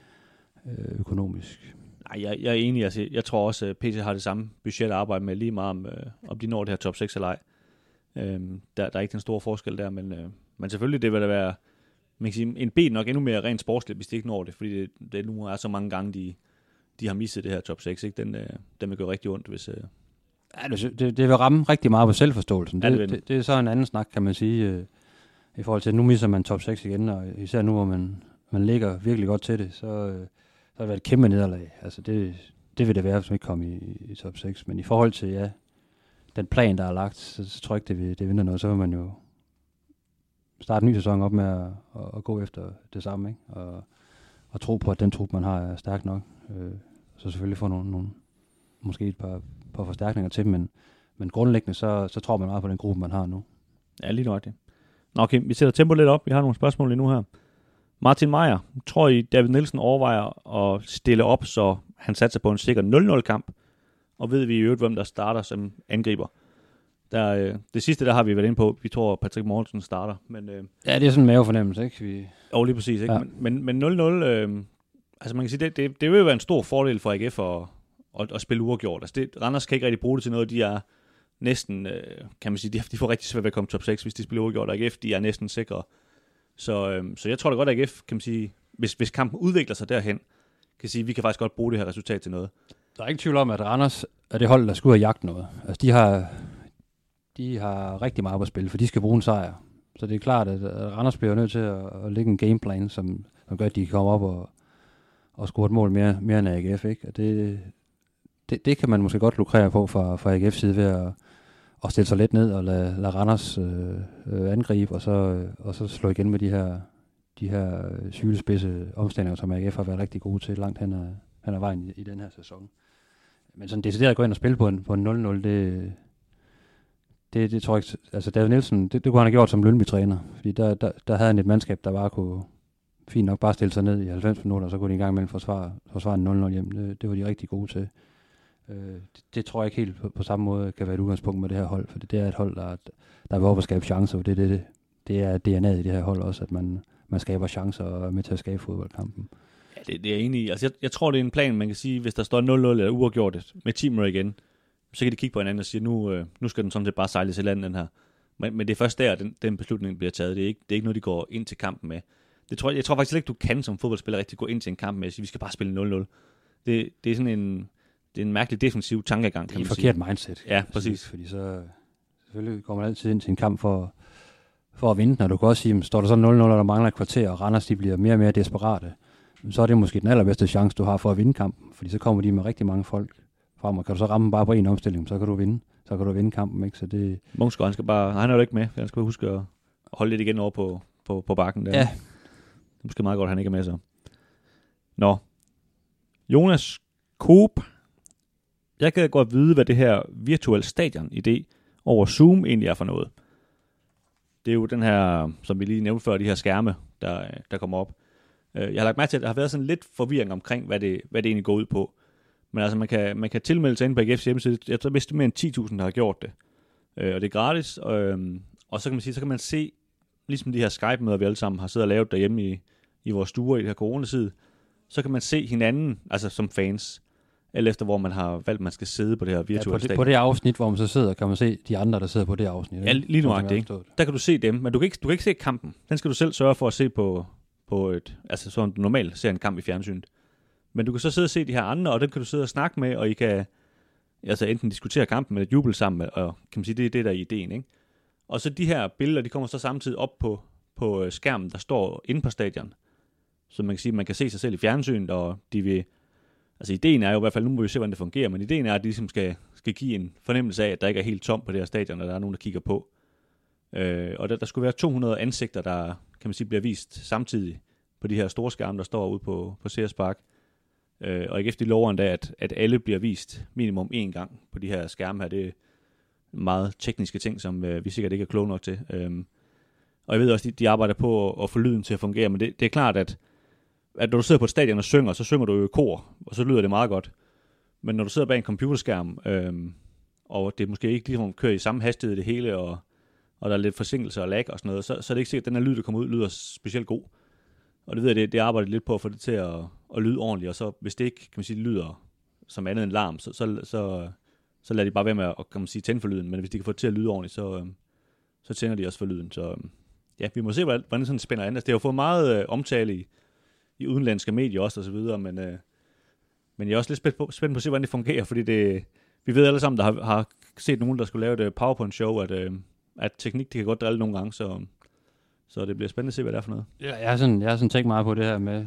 øh, økonomisk.
Nej, jeg, jeg er enig. Altså, jeg tror også, at PT har det samme budget at arbejde med lige meget om, øh, om de når det her top 6 eller ej. Øhm, der, der er ikke den store forskel der, men, øh, men selvfølgelig det vil da være man kan sige, en B nok endnu mere rent sportsligt, hvis de ikke når det, fordi det, det nu er så mange gange, de, de har misset det her top 6. Ikke? Den, øh, den vil gøre rigtig ondt, hvis... Øh,
Ja, det, det, det vil ramme rigtig meget på selvforståelsen.
Ja, det
det, det, det er så en anden snak, kan man sige, øh, i forhold til, at nu misser man top 6 igen, og især nu, hvor man, man ligger virkelig godt til det, så, øh, så har det været et kæmpe nederlag. Altså det, det vil det være, hvis man ikke kommer i, i top 6. Men i forhold til, ja, den plan, der er lagt, så, så tror jeg ikke, det, vil, det vinder noget. Så vil man jo starte en ny sæson op med at, at, at gå efter det samme, ikke? Og, og tro på, at den trup, man har, er stærk nok. Øh, så selvfølgelig få nogle, nogle, måske et par, par forstærkninger til, men, men grundlæggende, så, så tror man meget på den gruppe, man har nu.
ja, lige nøjagtigt. Nå, okay, vi sætter tempo lidt op. Vi har nogle spørgsmål lige nu her. Martin Meyer, tror I, David Nielsen overvejer at stille op, så han satser på en sikker 0-0-kamp? Og ved vi i øvrigt, hvem der starter som angriber? Der, øh, det sidste, der har vi været inde på. Vi tror, Patrick Mortensen starter. Men, øh,
Ja, det er sådan en mavefornemmelse, ikke? Vi,
jo, lige præcis. Ikke?
Ja.
Men, men, men 0-0, øh, altså man kan sige, det, det, det vil jo være en stor fordel for AGF at, at, at spille uafgjort. Altså det, Randers kan ikke rigtig bruge det til noget. De er næsten, øh, kan man sige, de, de får rigtig svært ved at komme top 6, hvis de spiller uafgjort. Og AGF, de er næsten sikre. Så, øh, så jeg tror da godt, at AGF, kan man sige, hvis, hvis kampen udvikler sig derhen, kan sige, vi kan faktisk godt bruge det her resultat til noget.
der er ikke tvivl om, at Randers er det hold, der skulle have jagt noget. Altså, de har, de har rigtig meget på spil, for de skal bruge en sejr. Så det er klart, at at Randers bliver nødt til at, at lægge en gameplan, som, som gør, at de kan komme op og, og score et mål mere, mere end AGF. Ikke? Og det, det, det kan man måske godt lukrere på fra, fra AGF's side ved at, at stille sig lidt ned og lade, lade Randers øh, øh, angribe, og så, øh, og så slå igen med de her, de her øh, sylespidse omstillinger, som AGF har været rigtig gode til langt hen ad, hen ad vejen i, i den her sæson. Men sådan decideret at gå ind og spille på en, på en 0-0, det, det, det tror jeg ikke, altså David Nielsen, det, det kunne han have gjort som Lønby-træner, fordi der, der, der havde han et mandskab, der bare kunne fint nok bare stille sig ned i 90 minutter, og så kunne de i gang mellem forsvare, forsvare en 0-0 hjem. Det, det var de rigtig gode til. Øh, det, det, tror jeg ikke helt på, på samme måde kan være et udgangspunkt med det her hold, for det, det er et hold, der, der vil op og skabe chancer, og det, det, det, det er DNA'et i det her hold også, at man, man skaber chancer og er med til at skabe fodboldkampen.
Ja, det, det er jeg enig i. Altså, jeg, jeg tror, det er en plan, man kan sige, hvis der står 0-0 eller uafgjort med timer igen, så kan de kigge på hinanden og sige, nu, øh, nu skal den sådan set bare sejle til land, den her. Men, men det er først der, den, den beslutning bliver taget. Det er, ikke, det er ikke noget, de går ind til kampen med. Det tror, jeg, jeg tror faktisk ikke, du kan som fodboldspiller rigtig gå ind til en kamp med at sige, vi skal bare spille 0-0. Det, det er sådan en, det er en mærkelig defensiv tankegang,
Det
kan
er et
man
forkert
sige.
mindset.
Ja, præcis.
Fordi så selvfølgelig kommer man altid ind til en kamp for, for at vinde den, og du kan også sige, at står der så 0-0, og der mangler et kvarter, og Randers de bliver mere og mere desperate, så er det måske den allerbedste chance, du har for at vinde kampen, fordi så kommer de med rigtig mange folk frem, og kan du så ramme dem bare på en omstilling, så kan du vinde, så kan du vinde kampen, ikke? Så det,
Munchsgaard, han skal bare, han er jo ikke med, han skal huske at holde lidt igen over på, på, på bakken der.
ja,
Det er måske meget godt, at han ikke er med så. Nå. Jonas Coop. Jeg kan godt vide, hvad det her virtuelle stadion-idé over Zoom egentlig er for noget. Det er jo den her, som vi lige nævnte før, de her skærme, der, der kommer op. Øh, jeg har lagt mærke til, at der har været sådan lidt forvirring omkring, hvad det, hvad det egentlig går ud på. Men altså, man kan, man kan tilmelde sig ind på AGF's hjemmeside. Jeg tror, vist det er mere end 10.000, der har gjort det. Øh, og det er gratis. Øh, og så kan man sige, så kan man se, ligesom de her Skype-møder, vi alle sammen har siddet og lavet derhjemme i, i vores stuer i det her coronatid, så kan man se hinanden, altså som fans, eller efter hvor man har valgt, man skal sidde på det her
ja
virtuelle
på, det,
stadion.
på det afsnit, hvor man så sidder, kan man se de andre, der sidder på det afsnit.
Ja,
ikke?
lige
Sådan,
nuagtigt,
som jeg
ikke? Der kan du se dem, men du kan ikke, du kan ikke se kampen. Den skal du selv sørge for at se på, på et, altså sådan du normalt ser en kamp i fjernsynet. Men du kan så sidde og se de her andre, og dem kan du sidde og snakke med, og I kan altså enten diskutere kampen eller juble sammen, med, og kan man sige, det er det, der er ideen, ikke? Og så de her billeder, de kommer så samtidig op på, på øh, skærmen, der står inde på stadion. Så man kan sige, at man kan se sig selv i fjernsynet, og de vil... Altså ideen er jo i hvert fald, nu må vi se, hvordan det fungerer, men ideen er, at de ligesom skal, skal give en fornemmelse af, at der ikke er helt tomt på det her stadion, og der er nogen, der kigger på. Øh, og der, der skulle være 200 ansigter, der kan man sige, bliver vist samtidig på de her store skærme, der står ude på, på CS Park. Øh, og ikke efter de lover endda, at, at alle bliver vist minimum én gang på de her skærme her. Det er meget tekniske ting, som øh, vi sikkert ikke er kloge nok til. Øh, og jeg ved også, de, de arbejder på at, at få lyden til at fungere, men det, det er klart, at, at når du sidder på et stadion og synger, så synger du jo i kor, og så lyder det meget godt. Men når du sidder bag en computerskærm, øhm, og det måske ikke lige kører i samme hastighed det hele, og, og der er lidt forsinkelse og lag og sådan noget, så, så er det ikke sikkert, at den her lyd, der kommer ud, lyder specielt god. Og det ved jeg, det, det arbejder lidt på at få det til at, at lyde ordentligt, og så hvis det ikke, kan man sige, lyder som andet end larm, så, så, så, så lader de bare være med at kan man sige, tænde for lyden, men hvis de kan få det til at lyde ordentligt, så, øhm, så tænder de også for lyden. Så øhm, ja, vi må se, hvordan, hvordan sådan spænder an. Altså, det har jo fået meget øh, omtale i, i udenlandske medier også, og så videre, men, øh, men jeg er også lidt spændt på, spændt på at se, hvordan det fungerer, fordi det, vi ved alle sammen, der har, har set nogen, der skulle lave et øh, PowerPoint-show, at, øh, at teknik, det kan godt drille nogle gange, så, så det bliver spændende at se, hvad det er for noget.
Ja, jeg har sådan, jeg har sådan tænkt meget på det her med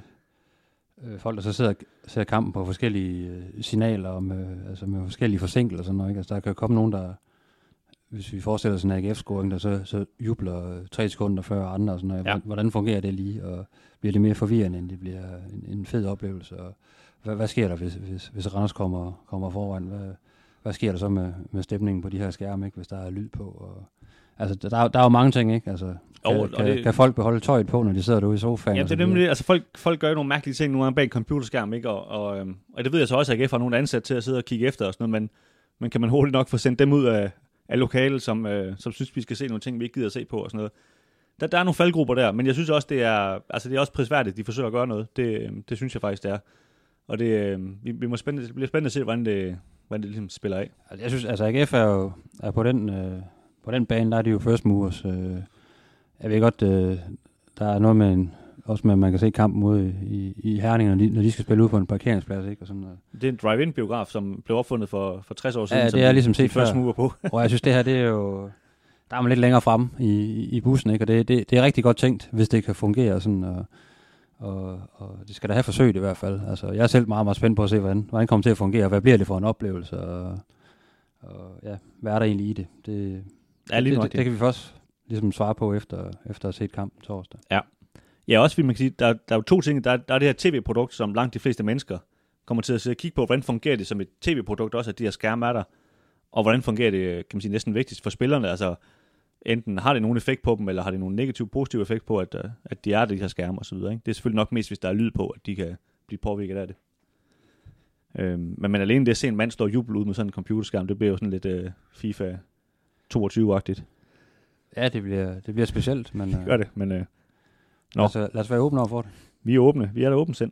øh, folk, der så sidder ser kampen på forskellige øh, signaler, om, øh, altså med forskellige forsinkelser og sådan noget. Ikke? Altså, der kan komme nogen, der, hvis vi forestiller os en AGF-scoring, der så, så jubler øh, tre sekunder før andre og sådan noget.
Ja.
Hvordan fungerer det lige? Og bliver det mere forvirrende, end det bliver en, en fed oplevelse? Og hvad, hvad sker der, hvis, hvis, hvis Randers kommer, kommer foran? Hvad, hvad sker der så med, med stemningen på de her skærme, ikke? hvis der er lyd på? Og, altså, der, der er jo mange ting, ikke? Altså, kan,
Jo, og
kan,
det-
kan folk beholde tøjet på, når de sidder derude i sofaen?
Ja,
og
det er nemlig. Altså, folk, folk gør jo nogle mærkelige ting nogle gange bag en computerskærm, ikke? Og, og, øhm, og det ved jeg så også, at AGF har nogle ansat til at sidde og kigge efter og sådan noget, men, men kan man hurtigt nok få sendt dem ud af, af lokale, som, øh, som synes, vi skal se nogle ting, vi ikke gider at se på og sådan noget. Der, der er nogle faldgrupper der, men jeg synes også, det er, altså, det er også prisværdigt, at de forsøger at gøre noget. Det, øh, det synes jeg faktisk, det er. Og det, øh, vi, vi må spændende, det bliver spændende at se, hvordan det, hvordan det ligesom spiller af.
Altså, jeg synes, altså AGF er jo er på den, øh, på den bane, der er de jo first movers. Øh, jeg ved godt, øh, der er noget med en, også med, at man kan se kampen ude i, i Herning, når de, når de skal spille ud på en parkeringsplads, ikke? Og sådan noget.
Det er en drive-in-biograf, som blev opfundet for, for 60 år siden.
Ja, det er
de-
ligesom
de
set før.
mover på.
Og jeg synes, det her, det er jo... Der er man lidt længere frem i, i bussen, ikke? Og det, det, det er rigtig godt tænkt, hvis det kan fungere sådan, og, og, og det skal da have forsøgt i hvert fald. Altså, jeg er selv meget, meget spændt på at se, hvordan, hvordan det kommer til at fungere, hvad bliver det for en oplevelse, og, og ja, hvad er der egentlig i det? Det,
Ja, lige
det,
nok
det, det kan vi først ligesom svare på efter, efter at have set kampen torsdag.
Ja, også fordi man kan sige, der, der er jo to ting. Der, der er det her tv-produkt, som langt de fleste mennesker kommer til at sidde og kigge på, hvordan fungerer det som et tv-produkt også, at de her skærme er der, og hvordan fungerer det, kan man sige, næsten vigtigst for spillerne, altså enten har det nogen effekt på dem, eller har det nogen negativ, positiv effekt på, at, øh, at de er de her skærme og så videre. Ikke? Det er selvfølgelig nok mest, hvis der er lyd på, at de kan blive påvirket af det. Øhm, men, men alene det at se en mand stå og juble ud med sådan en computerskærm, det bliver jo sådan lidt øh, FIFA 22-agtigt.
Ja, det bliver, det bliver specielt, men øh,
Gør det, men øh, Nå.
os, lad os være åbne over for det.
Vi er åbne. Vi er der åbent sind.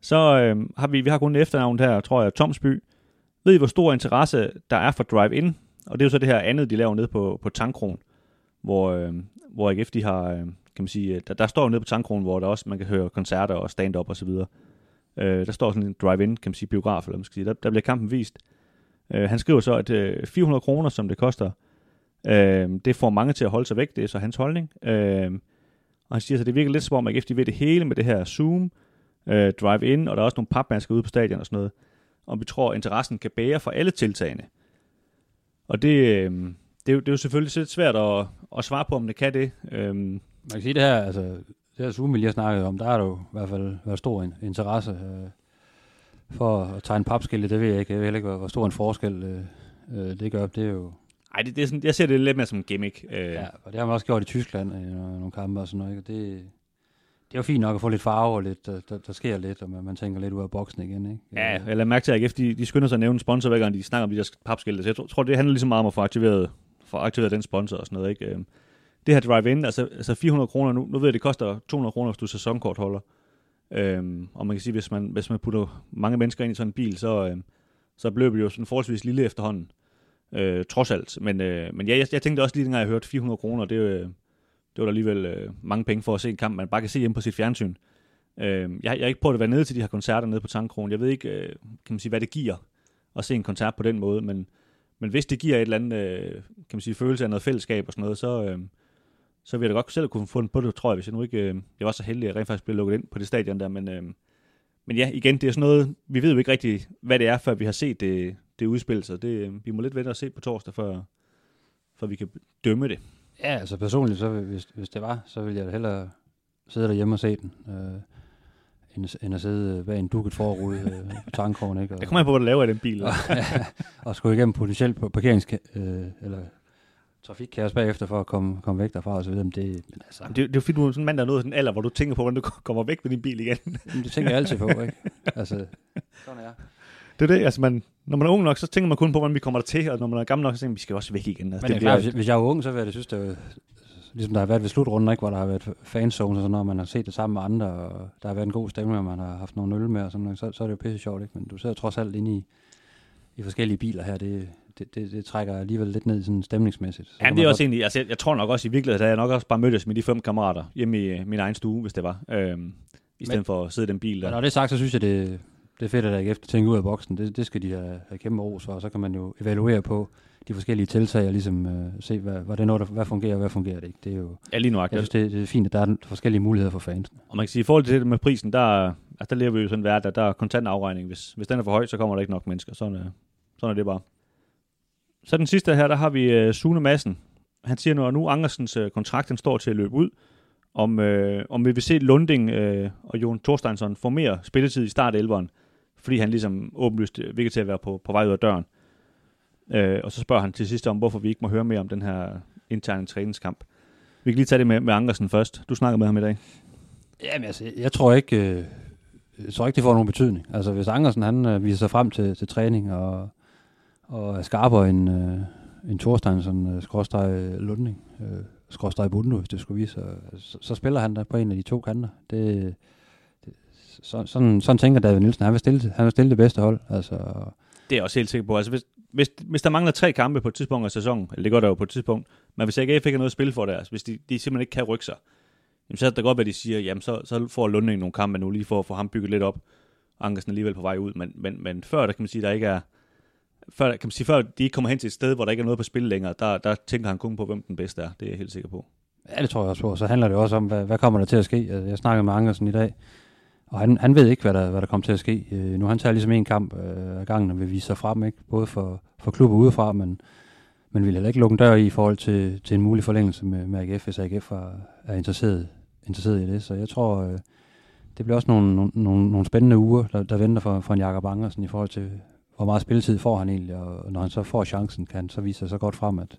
Så øh, har vi, vi har kun efternavn her, tror jeg, Tomsby. Ved I, hvor stor interesse der er for drive-in? Og det er jo så det her andet, de laver nede på, på Tankron, hvor, øh, hvor AGF, de har, øh, kan man sige, der, der står jo nede på Tankron, hvor der også, man kan høre koncerter og stand-up og så videre. Øh, der står sådan en drive-in, kan man sige, biograf, eller man skal sige. Der, der bliver kampen vist. Øh, han skriver så, at øh, 400 kroner, som det koster, øh, det får mange til at holde sig væk. Det er så hans holdning. Øh, og han siger, at det virker lidt som om, at AGF de ved det hele med det her Zoom, øh, drive-in, og der er også nogle papmasker ude på stadion og sådan noget. Og vi tror, at interessen kan bære for alle tiltagene. Og det, øh, det, er jo, det er jo selvfølgelig lidt svært at, at svare på, om det kan det. Øh,
Man kan sige det her, altså, det her Zoom, vi lige har snakket om, der er jo i hvert fald været stor interesse øh, for at tegne papskilte, det ved jeg ikke. Jeg ved heller ikke, hvor, hvor stor en forskel øh, øh, det gør. Det er jo,
ej, det, det er sådan, jeg ser det lidt mere som en gimmick. Øh,
ja, og det har man også gjort i Tyskland i nogle, nogle kampe og sådan noget. Ikke? Og Det, det er jo fint nok at få lidt farve og lidt, der, der, der sker lidt, og man, man tænker lidt ud af boksen igen. Ikke?
Ja,
Øh,
jeg lader mærke til, at AGF, de, de skynder sig at nævne sponsor, hver gang de snakker om de der papskilte. Så jeg tror, tror, det handler ligesom meget om at få aktiveret, få aktiveret den sponsor og sådan noget. Ikke? Øhm, Det her drive-in, altså, altså 400 kroner, nu, nu ved jeg, det koster 200 kroner, hvis du er sæsonkortholder. Øhm, og man kan sige, hvis man, hvis man putter mange mennesker ind i sådan en bil, så, øhm, så blev det jo sådan forholdsvis lille efterhånden. Øh, trods alt. Men, øh, men ja, jeg, jeg tænkte også lige, dengang jeg hørte 400 kroner, det, øh, det var da alligevel øh, mange penge for at se en kamp, man bare kan se hjemme på sit fjernsyn. Øh, jeg, jeg har ikke prøvet at være nede til de her koncerter nede på Tankkronen. Jeg ved ikke, øh, kan man sige, hvad det giver at se en koncert på den måde, men, men hvis det giver et eller andet, øh, kan man sige, følelse af noget fællesskab og sådan noget, så, øh, så ville jeg da godt selv kunne få den på det, tror jeg, hvis jeg nu ikke, øh, jeg var så heldig, at jeg rent faktisk blev lukket ind på det stadion der, men, øh, men ja, igen, det er sådan noget, vi ved jo ikke rigtig, hvad det er, før vi har set det, det udspil sig. Det, øh, vi må lidt vente og se på torsdag, før, før vi kan dømme det.
Ja, altså personligt, så hvis, hvis det var, så ville jeg da hellere sidde derhjemme og se den, øh, end, end at sidde øh, bag en dukket forrude øh, på tankrogen, ikke? Og,
Jeg kommer på, hvad du laver i den bil.
og, og skulle igennem potentielt på parkerings øh, eller trafikkaos bagefter for at komme, komme væk derfra og så videre. Men det, men altså,
Det, det er jo fordi, du er sådan en mand, der er nået sådan en alder, hvor du tænker på, hvordan du kommer væk med din bil igen.
det tænker jeg altid på, ikke? Altså, sådan er.
Det er det, altså man, når man er ung nok, så tænker man kun på, hvordan vi kommer der til, og når man er gammel nok, så tænker man, vi skal også væk igen. Altså,
Men det er klart, hvis, jeg var ung, så ville jeg synes, det var, ligesom der har været ved slutrunden, ikke, hvor der har været fanzones og sådan noget, man har set det sammen med andre, og der har været en god stemning, og man har haft nogle øl med og sådan noget, så, så er det jo pisse sjovt, ikke? Men du sidder trods alt inde i, i forskellige biler her, det, det, det, det trækker alligevel lidt ned sådan stemningsmæssigt. Så
Ja, det er også
godt-
egentlig, altså jeg, jeg tror nok også i virkeligheden, at jeg nok også bare mødtes med de fem kammerater hjemme i min egen stue, hvis det var. Øhm, I stedet
Men-
for at sidde i den bil
Men
der.
når det er sagt, så synes jeg, det, det er fedt, at AGF tænker ud af boksen. Det, det skal de have, have kæmpe ros for, og så kan man jo evaluere på de forskellige tiltag og ligesom øh, se, hvad, hvad det er noget, der, hvad fungerer og hvad fungerer det ikke. Det er jo,
Ja, lige nu.
jeg synes, det, det er fint, at der er forskellige muligheder for fansene.
Og man kan sige, i forhold til det med prisen, der, altså, der lever vi jo sådan en verden, at der er kontant afregning. Hvis, hvis den er for høj, så kommer der ikke nok mennesker. Sådan, er, sådan er det bare. Så den sidste her, der har vi uh, Sune Madsen. Han siger nu, at nu Angersens uh, kontrakt den står til at løbe ud, om, uh, om vi vil se Lunding uh, og Jon Thorsteinsson få mere spilletid i start 11'eren, fordi han ligesom åbenlyst øh, virker til at være på, på vej ud af døren. Øh, og så spørger han til sidst om, hvorfor vi ikke må høre mere om den her interne træningskamp. Vi kan lige tage det med, med Andersen først. Du snakker med ham i dag.
Jamen altså, jeg tror ikke, øh, jeg tror ikke, det får nogen betydning. Altså, hvis Andersen han øh, viser sig frem til, til træning og, og er skarpere end, øh, end Thorsteinsson, øh, skråstrej Lundning, øh, øh skråstrej Bundu, hvis det skulle vise sig, så, så spiller han der på en af de to kanter. Det, det, så, sådan, sådan tænker David Nielsen. Han vil, stille, han vil stille det bedste hold. Altså,
Det er jeg også helt sikker på. Altså, hvis, hvis, hvis der mangler tre kampe på et tidspunkt af sæsonen, eller det gør der jo på et tidspunkt, men hvis AGF ikke har noget at spille for der, altså, hvis de, de simpelthen ikke kan rykke sig, jamen, så er det godt, at de siger, jamen så, så får Lunding nogle kampe nu, lige for at få ham bygget lidt op. Ankersen er alligevel på vej ud, men, men, men før der kan man sige, der ikke er, før, kan man sige, før de ikke kommer hen til et sted, hvor der ikke er noget på spil længere, der, der tænker han kun på, hvem den bedste er. Det er jeg helt sikker på.
Ja, det tror jeg også på. Så handler det også om, hvad, hvad kommer der til at ske. Jeg snakkede med Angersen i dag, og han, han ved ikke, hvad der, hvad der kommer til at ske. Øh, nu han tager ligesom en kamp øh, ad gangen og vil vise sig frem, ikke? både for, for klubber udefra, men, men vil heller ikke lukke en dør i i forhold til, til en mulig forlængelse med, med AGF, hvis AGF er, er interesseret, interesseret i det. Så jeg tror, øh, det bliver også nogle, nogle, nogle, nogle spændende uger, der, der venter for, for en Jakob Angersen i forhold til, hvor meget spilletid får han egentlig, og når han så får chancen, kan han så vise sig så godt frem, at,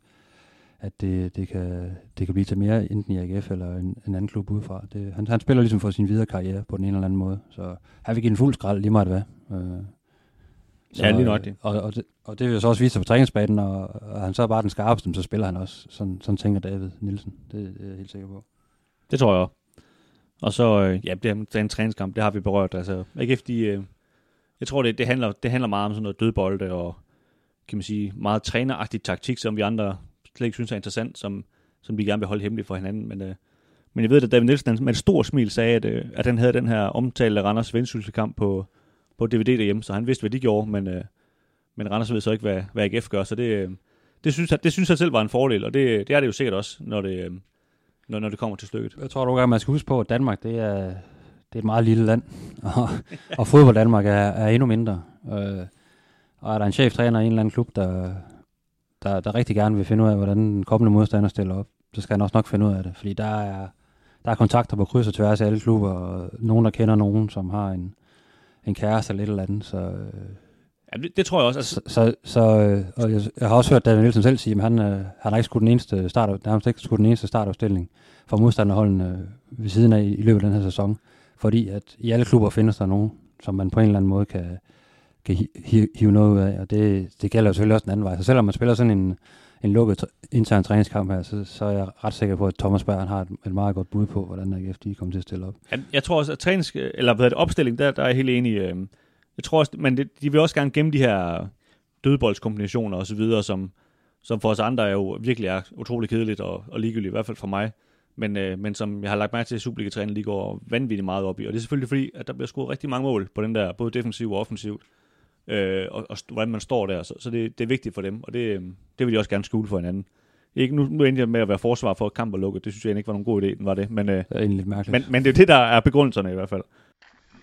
at det, det, kan, det kan blive til mere enten i AGF eller en, en anden klub udefra. Det, han, han spiller ligesom for sin videre karriere på den ene eller anden måde, så han vil give en fuld skrald lige meget hvad. Øh,
Ja, lige nok det.
Og, og, det, og det vil så også vise sig på træningsbanen, og, og han så er bare den skarpeste, så spiller han også. Sådan, sådan tænker David Nielsen. Det, det er jeg helt sikker på.
Det tror jeg også. Og så, øh, ja, det er det er en træningskamp, det har vi berørt. Altså, AGF, de, øh, jeg tror, det, det, handler, det handler meget om sådan noget dødbolde og, kan man sige, meget træneragtig taktik, som vi andre slet ikke synes er interessant, som, som vi gerne vil holde hemmeligt for hinanden. Men, øh, men jeg ved, at David Nielsen han med et stort smil sagde, at, øh, at han havde den her omtalte Randers Vendsyssel kamp på, på DVD derhjemme, så han vidste, hvad de gjorde, men, øh, men Randers ved så ikke, hvad, hvad AGF gør, så det, øh, det, synes, jeg, det synes jeg selv var en fordel, og det, det er det jo sikkert også, når det, øh, når, når det kommer til stykket.
Jeg tror nogle gange, man skal huske på, at Danmark, det er, det er et meget lille land, og, og fodbold Danmark er, er endnu mindre. Øh, og er der en cheftræner i en eller anden klub, der, der, der rigtig gerne vil finde ud af, hvordan den kommende modstander stiller op, så skal han også nok finde ud af det, fordi der er, der er kontakter på kryds og tværs af alle klubber, og nogen, der kender nogen, som har en, en kæreste eller et eller andet, så... Øh,
Ja, det, det tror jeg også. Altså,
så, så, så øh, og jeg, jeg har også hørt David Nielsen selv sige, at han, øh, han har ikke skudt den eneste start, har ikke skudt den eneste startopstilling for modstanderholdene øh, ved siden af i, i løbet af den her sæson. Fordi at i alle klubber findes der nogen, som man på en eller anden måde kan, kan hi- hive noget ud af, og det, det gælder jo selvfølgelig også den anden vej. Så selvom man spiller sådan en, en lukket intern træningskamp her, så, så er jeg ret sikker på, at Thomas Berg har et, et meget godt bud på, hvordan AGF de kommer til at stille op.
jeg, jeg tror også, at trænings, eller hvad er det, opstilling, der, der er jeg helt enig. Øh, jeg tror også, men det, de vil også gerne gemme de her dødboldskombinationer og så videre, som, som for os andre er jo virkelig er utrolig kedeligt og, og ligegyldigt, i hvert fald for mig. Men, øh, men som jeg har lagt mærke til, at Superliga-træningen lige går vanvittigt meget op i. Og det er selvfølgelig fordi, at der bliver scoret rigtig mange mål på den der, både defensivt og offensivt. Øh, og, og hvordan man står der. Så, så det, det er vigtigt for dem, og det, øh, det vil de også gerne skjule for hinanden. Ikke, nu, nu endte jeg med at være forsvar for kamp og lukket. Det synes jeg ikke var nogen god idé, den var det. Men, øh,
Det er egentlig lidt mærkeligt.
men, men det er jo det, der er begrundelserne i hvert fald.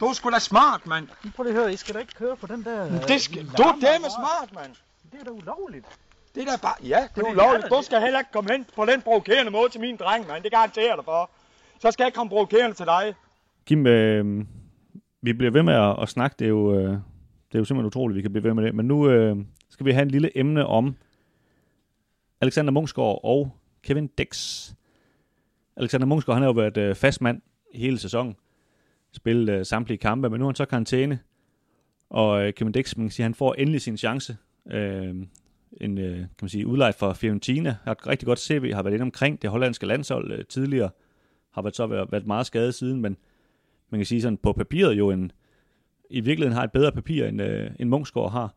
Du er sgu da smart, mand.
Prøv lige at høre, I skal da ikke køre på den der...
Det skal, du er dæmme smart, mand.
Det er da ulovligt.
Det er da bare... Ja, det er
Fordi
ulovligt.
jeg er da-
Du skal heller ikke komme hen på den provokerende måde til min dreng, mand. Det garanterer jeg dig for. Så skal jeg ikke komme provokerende til dig.
Kim, øh, vi bliver ved med at, at snakke. Det er, jo, øh, det er jo simpelthen utroligt, at vi kan blive ved med det. Men nu øh, skal vi have en lille emne om Alexander Munchsgaard og Kevin Dix. Alexander Munchsgaard, han har jo været øh, fast mand hele sæsonen. Spillet øh, samtlige kampe, men nu er han så karantæne. Og øh, Kevin Dix, man kan sige, han får endelig sin chance. Øh, en øh, kan man sige, udlejet for Fiorentina, har et rigtig godt CV, har været inde omkring det hollandske landshold øh, tidligere, har været så været, været meget skadet siden, men man kan sige sådan på papiret jo en, i virkeligheden har et bedre papir, end, øh, end Mungsgaard har.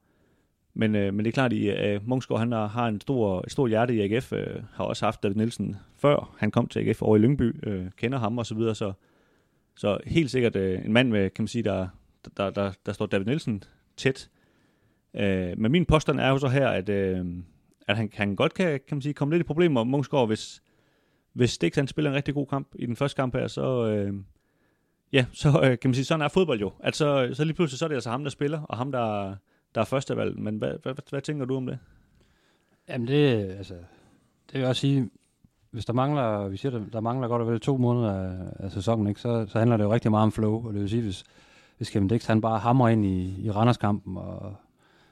Men, øh, men det er klart, at øh, Mungsgaard han har, har en stor, et stort hjerte i AGF, øh, har også haft David Nielsen før han kom til AGF over i Lyngby, øh, kender ham og så videre, så, så helt sikkert øh, en mand med, kan man sige, der, der, der, der står David Nielsen tæt. Øh, men min påstand er jo så her, at, øh, at han, han godt kan, kan man sige, komme lidt i problemer Mungsgaard, hvis, hvis Stix han spiller en rigtig god kamp i den første kamp her, så, øh, ja, så øh, kan man sige, sådan er fodbold jo. Altså, så lige pludselig så er det altså ham, der spiller, og ham, der, der er førstevalg. Men hvad, hvad, hvad, hvad tænker du om det?
Jamen det, altså, det vil jeg også sige, hvis der mangler, vi siger, der, der mangler godt og vel to måneder af, af sæsonen, ikke, så, så handler det jo rigtig meget om flow, og det vil sige, hvis, hvis Kevin Dix han bare hammer ind i, i Randerskampen og,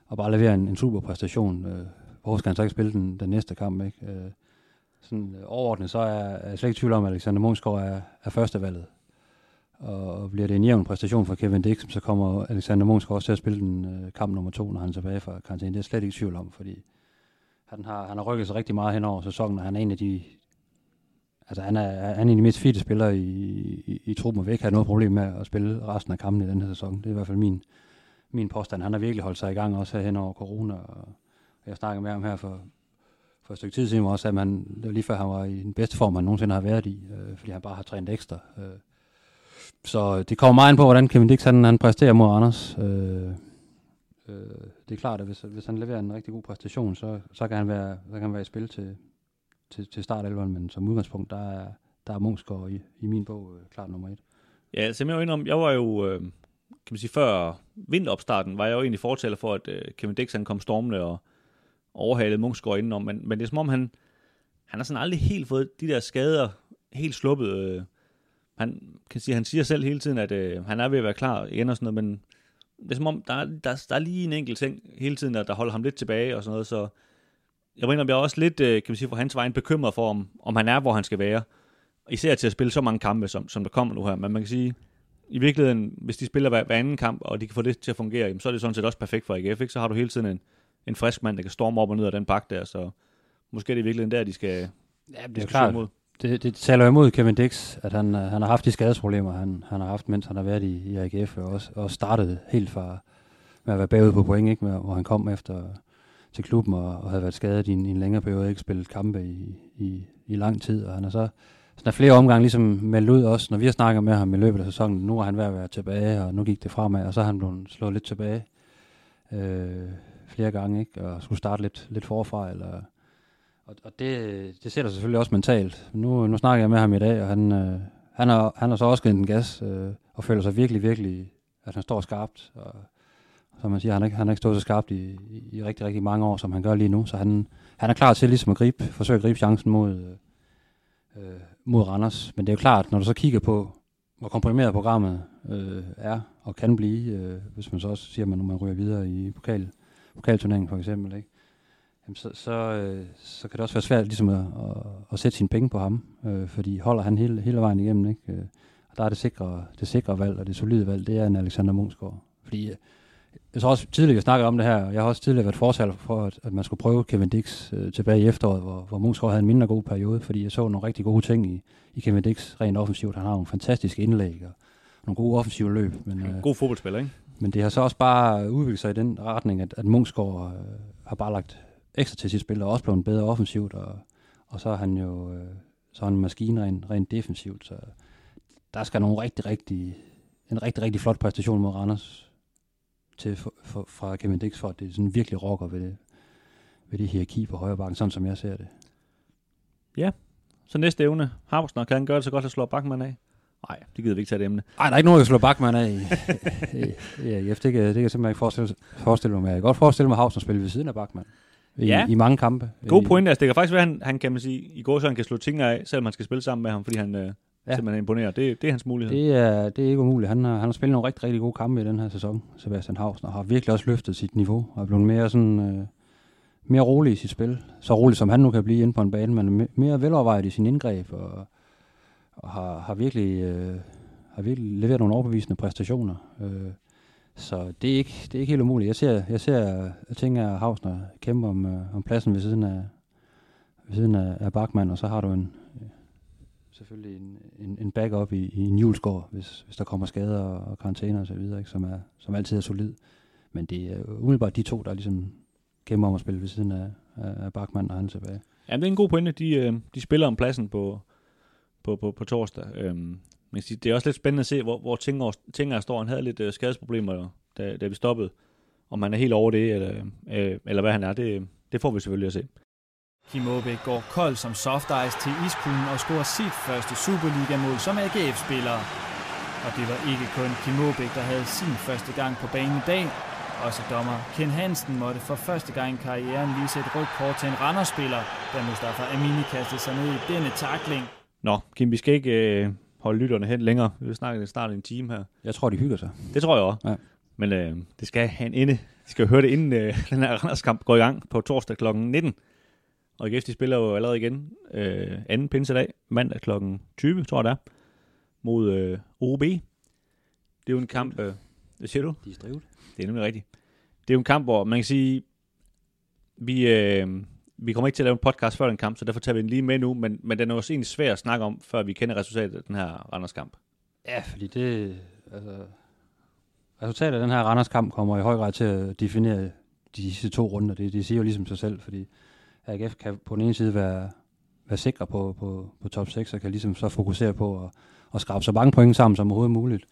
og bare leverer en, en super præstation, øh, hvorfor skal han så ikke spille den, den næste kamp, ikke? Øh, sådan øh, overordnet, så er, er jeg slet ikke i tvivl om, at Alexander Munchsgaard er, er førstevalget. Og, bliver det en jævn præstation for Kevin Dix, så kommer Alexander Munchsgaard også til at spille den øh, kamp nummer to, når han er tilbage fra karantæne. Det er jeg slet ikke tvivl om, fordi han har, han har rykket sig rigtig meget hen over sæsonen, og han er en af de Altså, han er, han er en af de mest fitte spillere i, i, i truppen, og vil ikke have noget problem med at spille resten af kampen i den her sæson. Det er i hvert fald min, min påstand. Han har virkelig holdt sig i gang også her hen over corona, og jeg snakkede med ham her for, for et stykke tid siden, også, at man, det var lige før han var i den bedste form, han nogensinde har været i, øh, fordi han bare har trænet ekstra. Øh. Så det kommer meget ind på, hvordan Kevin Dix han, han præsterer mod Anders. Øh, øh, det er klart, at hvis, hvis han leverer en rigtig god præstation, så, så, kan, han være, så kan han være i spil til, til, til start men som udgangspunkt, der er, der er Munchsgaard i, i min bog øh, klart nummer et.
Ja, altså jeg, om, jeg var jo, øh, kan man sige, før vinteropstarten, var jeg jo egentlig fortæller for, at øh, Kevin Dix han kom stormende og overhalede Munchsgaard indenom, men, men det er som om, han, han har sådan aldrig helt fået de der skader helt sluppet. Øh, han, kan sige, han siger selv hele tiden, at øh, han er ved at være klar igen og sådan noget, men det er som om, der, der, der er lige en enkelt ting hele tiden, der, der holder ham lidt tilbage og sådan noget, så jeg mener, jeg er også lidt, øh, kan man sige, for hans vej bekymret for, om, om han er, hvor han skal være. Især til at spille så mange kampe, som, som der kommer nu her. Men man kan sige, i virkeligheden, hvis de spiller hver, hver anden kamp, og de kan få det til at fungere, så er det sådan set også perfekt for AGF. Ikke? Så har du hele tiden en, en frisk mand, der kan storme op og ned af den pakke der. Så måske er det i virkeligheden der, de skal,
ja, det er klart. Mod. Det, det taler imod Kevin Dix, at han, øh, han har haft de skadesproblemer, han, han har haft, mens han har været i, i AGF, og også og startet helt fra med at være bagud på point, ikke? Med, hvor han kom efter til klubben og, og havde været skadet i en, i en længere periode, ikke spillet kampe i, i, i lang tid, og han har så sådan flere omgange ligesom meldt ud også, når vi har snakket med ham i løbet af sæsonen, nu er han ved at være tilbage, og nu gik det fremad, og så er han blevet slået lidt tilbage øh, flere gange, ikke? og skulle starte lidt, lidt forfra, eller, og, og det, det sætter selvfølgelig også mentalt. Nu, nu snakker jeg med ham i dag, og han, øh, han, har, han har så også givet en gas, øh, og føler sig virkelig, virkelig, at han står skarpt, og som man siger, han har ikke, han har ikke stået så skarpt i, i, i rigtig, rigtig mange år, som han gør lige nu. Så han, han er klar til ligesom at gribe, forsøge at gribe chancen mod, øh, øh mod Randers. Men det er jo klart, når du så kigger på, hvor komprimeret programmet øh, er og kan blive, øh, hvis man så også siger, at man, man ryger videre i pokal, pokalturneringen for eksempel, ikke? Jamen, så, så, øh, så kan det også være svært ligesom at, at, at sætte sine penge på ham, øh, fordi holder han hele, hele vejen igennem. Ikke? Øh, og der er det sikre, det sikre valg og det solide valg, det er en Alexander Munchsgaard. Fordi øh, jeg har også tidligere snakket om det her, og jeg har også tidligere været fortaler for, at, at man skulle prøve Kevin Dix øh, tilbage i efteråret, hvor, hvor Munchsgaard havde en mindre god periode, fordi jeg så nogle rigtig gode ting i, i Kevin Dix rent offensivt. Han har nogle fantastiske indlæg og nogle gode offensive løb. Men,
øh, god fodboldspiller, ikke?
Men det har så også bare udviklet sig i den retning, at, at Munchsgaard øh, har bare lagt ekstra til sit spil, og også blevet bedre offensivt, og, og så er han jo øh, så er han en maskine rent, rent defensivt, så der skal nogle rigtig, rigtig, en rigtig, rigtig flot præstation mod Randers til for, for, fra Kevin Dix, for at det sådan virkelig rocker ved det, ved det hierarki på højre bakken, sådan som jeg ser det.
Ja, så næste evne. Harbusner, kan han gøre det så godt at slå Bachmann af? Nej, det gider vi ikke tage det emne.
Nej, der er ikke nogen, der slår Bachmann af i, i, i AGF. Det kan, det kan jeg simpelthen ikke forestille, forestille mig. Jeg kan godt forestille mig Havsen spille ved siden af Bachmann. I, ja. i mange kampe.
God point. Altså, det kan faktisk være, at han, han kan man sige, i går så han kan slå ting af, selvom man skal spille sammen med ham, fordi han, øh, ja. simpelthen imponerer. Det, det er hans mulighed.
Det er, det er ikke umuligt. Han har, han har spillet nogle rigtig, rigtig gode kampe i den her sæson, Sebastian Hausen, og har virkelig også løftet sit niveau, og er blevet mere sådan... Øh, mere rolig i sit spil. Så rolig som han nu kan blive inde på en bane, men mere velovervejet i sin indgreb, og, og har, har, virkelig, øh, har virkelig leveret nogle overbevisende præstationer. Øh, så det er ikke, det er ikke helt umuligt. Jeg ser, jeg ser jeg tænker, at Havsner kæmper om, øh, om pladsen ved siden af, ved siden af, af Bachmann, og så har du en, øh, selvfølgelig en, en, en backup i, i en julesgård, hvis, hvis der kommer skader og, og karantæner og så videre, ikke, som, er, som altid er solid. Men det er umiddelbart de to, der ligesom kæmper om at spille ved siden af, af, Bachmann, når han er tilbage.
Ja, det er en god pointe. De, øh, de spiller om pladsen på, på, på, på torsdag. Øhm, men det er også lidt spændende at se, hvor, hvor Tinger, Tinger står. Han havde lidt øh, skadesproblemer, da, da vi stoppede. Om han er helt over det, eller, øh, eller hvad han er, det, det får vi selvfølgelig at se.
Kim Aabæk går kold som soft ice til iskuglen og scorer sit første Superliga-mål som AGF-spiller. Og det var ikke kun Kim Aabæk, der havde sin første gang på banen i dag. Også dommer Ken Hansen måtte for første gang i karrieren vise et rødt kort til en Randers-spiller, da Mustafa Amini kastede sig ned i denne takling.
Nå, Kim, vi skal ikke øh, holde lytterne hen længere. Vi vil snakke snart en time her.
Jeg tror, de hygger sig.
Det tror jeg også.
Ja.
Men øh, det skal have en ende. De skal jo høre det, inden øh, den her Randers-kamp går i gang på torsdag kl. 19. Og IGF, de spiller jo allerede igen øh, anden pinsedag, mandag kl. 20, tror jeg det er, mod øh, OB. Det er jo en kamp... Øh, hvad siger du?
De er strivet.
Det er nemlig rigtigt. Det er jo en kamp, hvor man kan sige, vi, øh, vi kommer ikke til at lave en podcast før den kamp, så derfor tager vi den lige med nu, men, men den er også egentlig svær at snakke om, før vi kender resultatet af den her Randers kamp.
Ja, fordi det... Altså, resultatet af den her Randers kamp kommer i høj grad til at definere de sidste to runder. Det, det siger jo ligesom sig selv, fordi AGF kan på den ene side være, være sikre på, på, på top 6, og kan ligesom så fokusere på at, at skrabe så mange point sammen som overhovedet muligt.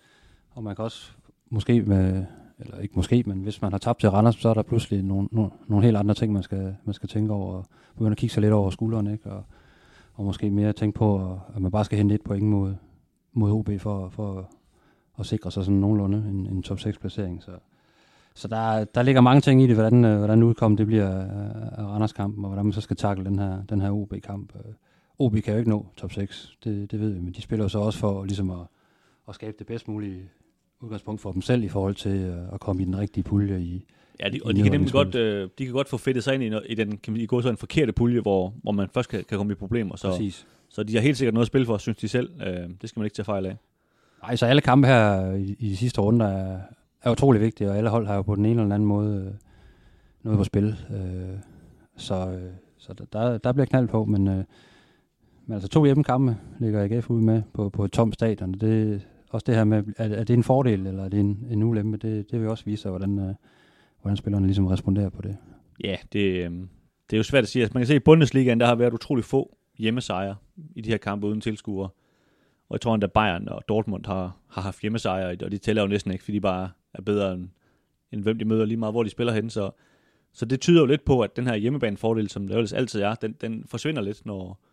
Og man kan også måske med, eller ikke måske, men hvis man har tabt til Randers, så er der pludselig nogle, nogle, nogle helt andre ting, man skal, man skal tænke over, og begynde at kigge sig lidt over skulderen, ikke? Og, og måske mere tænke på, at man bare skal hente et point mod, mod OB for, for at sikre sig sådan nogenlunde en, en top 6 placering. Så, så der, der ligger mange ting i det, hvordan, øh, hvordan udkommet det bliver af Randers-kampen, og hvordan man så skal takle den her, den her OB-kamp. Øh, OB kan jo ikke nå top 6, det, det ved vi, men de spiller jo så også for ligesom at, at skabe det bedst mulige udgangspunkt for dem selv i forhold til øh, at komme i den rigtige pulje i
Ja, de, og de kan nemlig godt, øh, de kan godt få fedtet sig ind i, i den kan vi gå så en forkerte pulje, hvor, hvor man først kan, kan komme i problemer. Så,
Præcis.
så de har helt sikkert noget at spille for, synes de selv. Øh, det skal man ikke tage fejl af.
Nej, så alle kampe her i, i de sidste runder er, er utrolig vigtige, og alle hold har jo på den ene eller den anden måde øh, noget på spil. Øh, så øh, så der- der, bliver knald på, men, øh, men altså to hjemmekampe ligger AGF ud med på, på et tomt stadion. Det, også det her med, er, er det en fordel, eller er det en, en ulempe, det, det vil også vise sig, hvordan, øh, hvordan spillerne ligesom responderer på det.
Ja, det, øh, det er jo svært at sige. Altså, man kan se, at i Bundesligaen, der har været utrolig få hjemmesejre i de her kampe uden tilskuere. Og jeg tror endda Bayern og Dortmund har, har haft hjemmesejre, og de tæller jo næsten ikke, fordi de bare er bedre end, end hvem de møder lige meget, hvor de spiller hen. Så, så det tyder jo lidt på, at den her hjemmebanefordel, som det ellers altid er, den, den forsvinder lidt, når,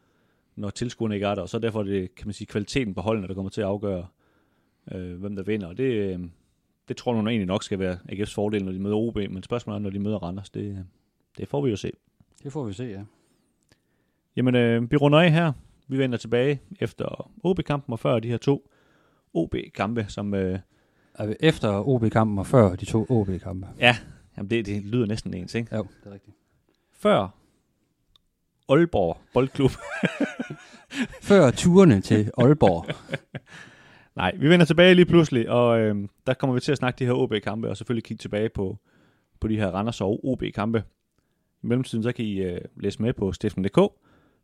når tilskuerne ikke er der. Og så derfor er det, kan man sige, kvaliteten på holdene, der kommer til at afgøre, øh, hvem der vinder. Og det, øh, det tror jeg egentlig nok skal være AGF's fordel, når de møder OB, men spørgsmålet er, når de møder Randers, det, det får vi jo se.
Det får vi se, ja.
Jamen, øh, vi runder af her. Vi vender tilbage efter OB-kampen og før de her to OB-kampe, som... Øh,
Er efter OB-kampen og før de to OB-kampe?
ja, jamen det, det lyder næsten ens, ikke?
Jo, det er rigtigt.
Før Aalborg Boldklub.
Før turene til Aalborg.
Nej, vi vender tilbage lige pludselig, og øh, der kommer vi til at snakke de her OB-kampe, og selvfølgelig kigge tilbage på, på de her Randers og OB-kampe. I mellemtiden så kan I øh, læse med på stiften.dk,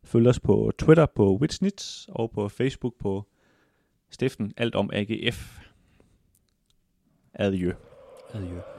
følg os på Twitter på Witsnits, og på Facebook på Stiften Alt om AGF. Adieu.
Adieu.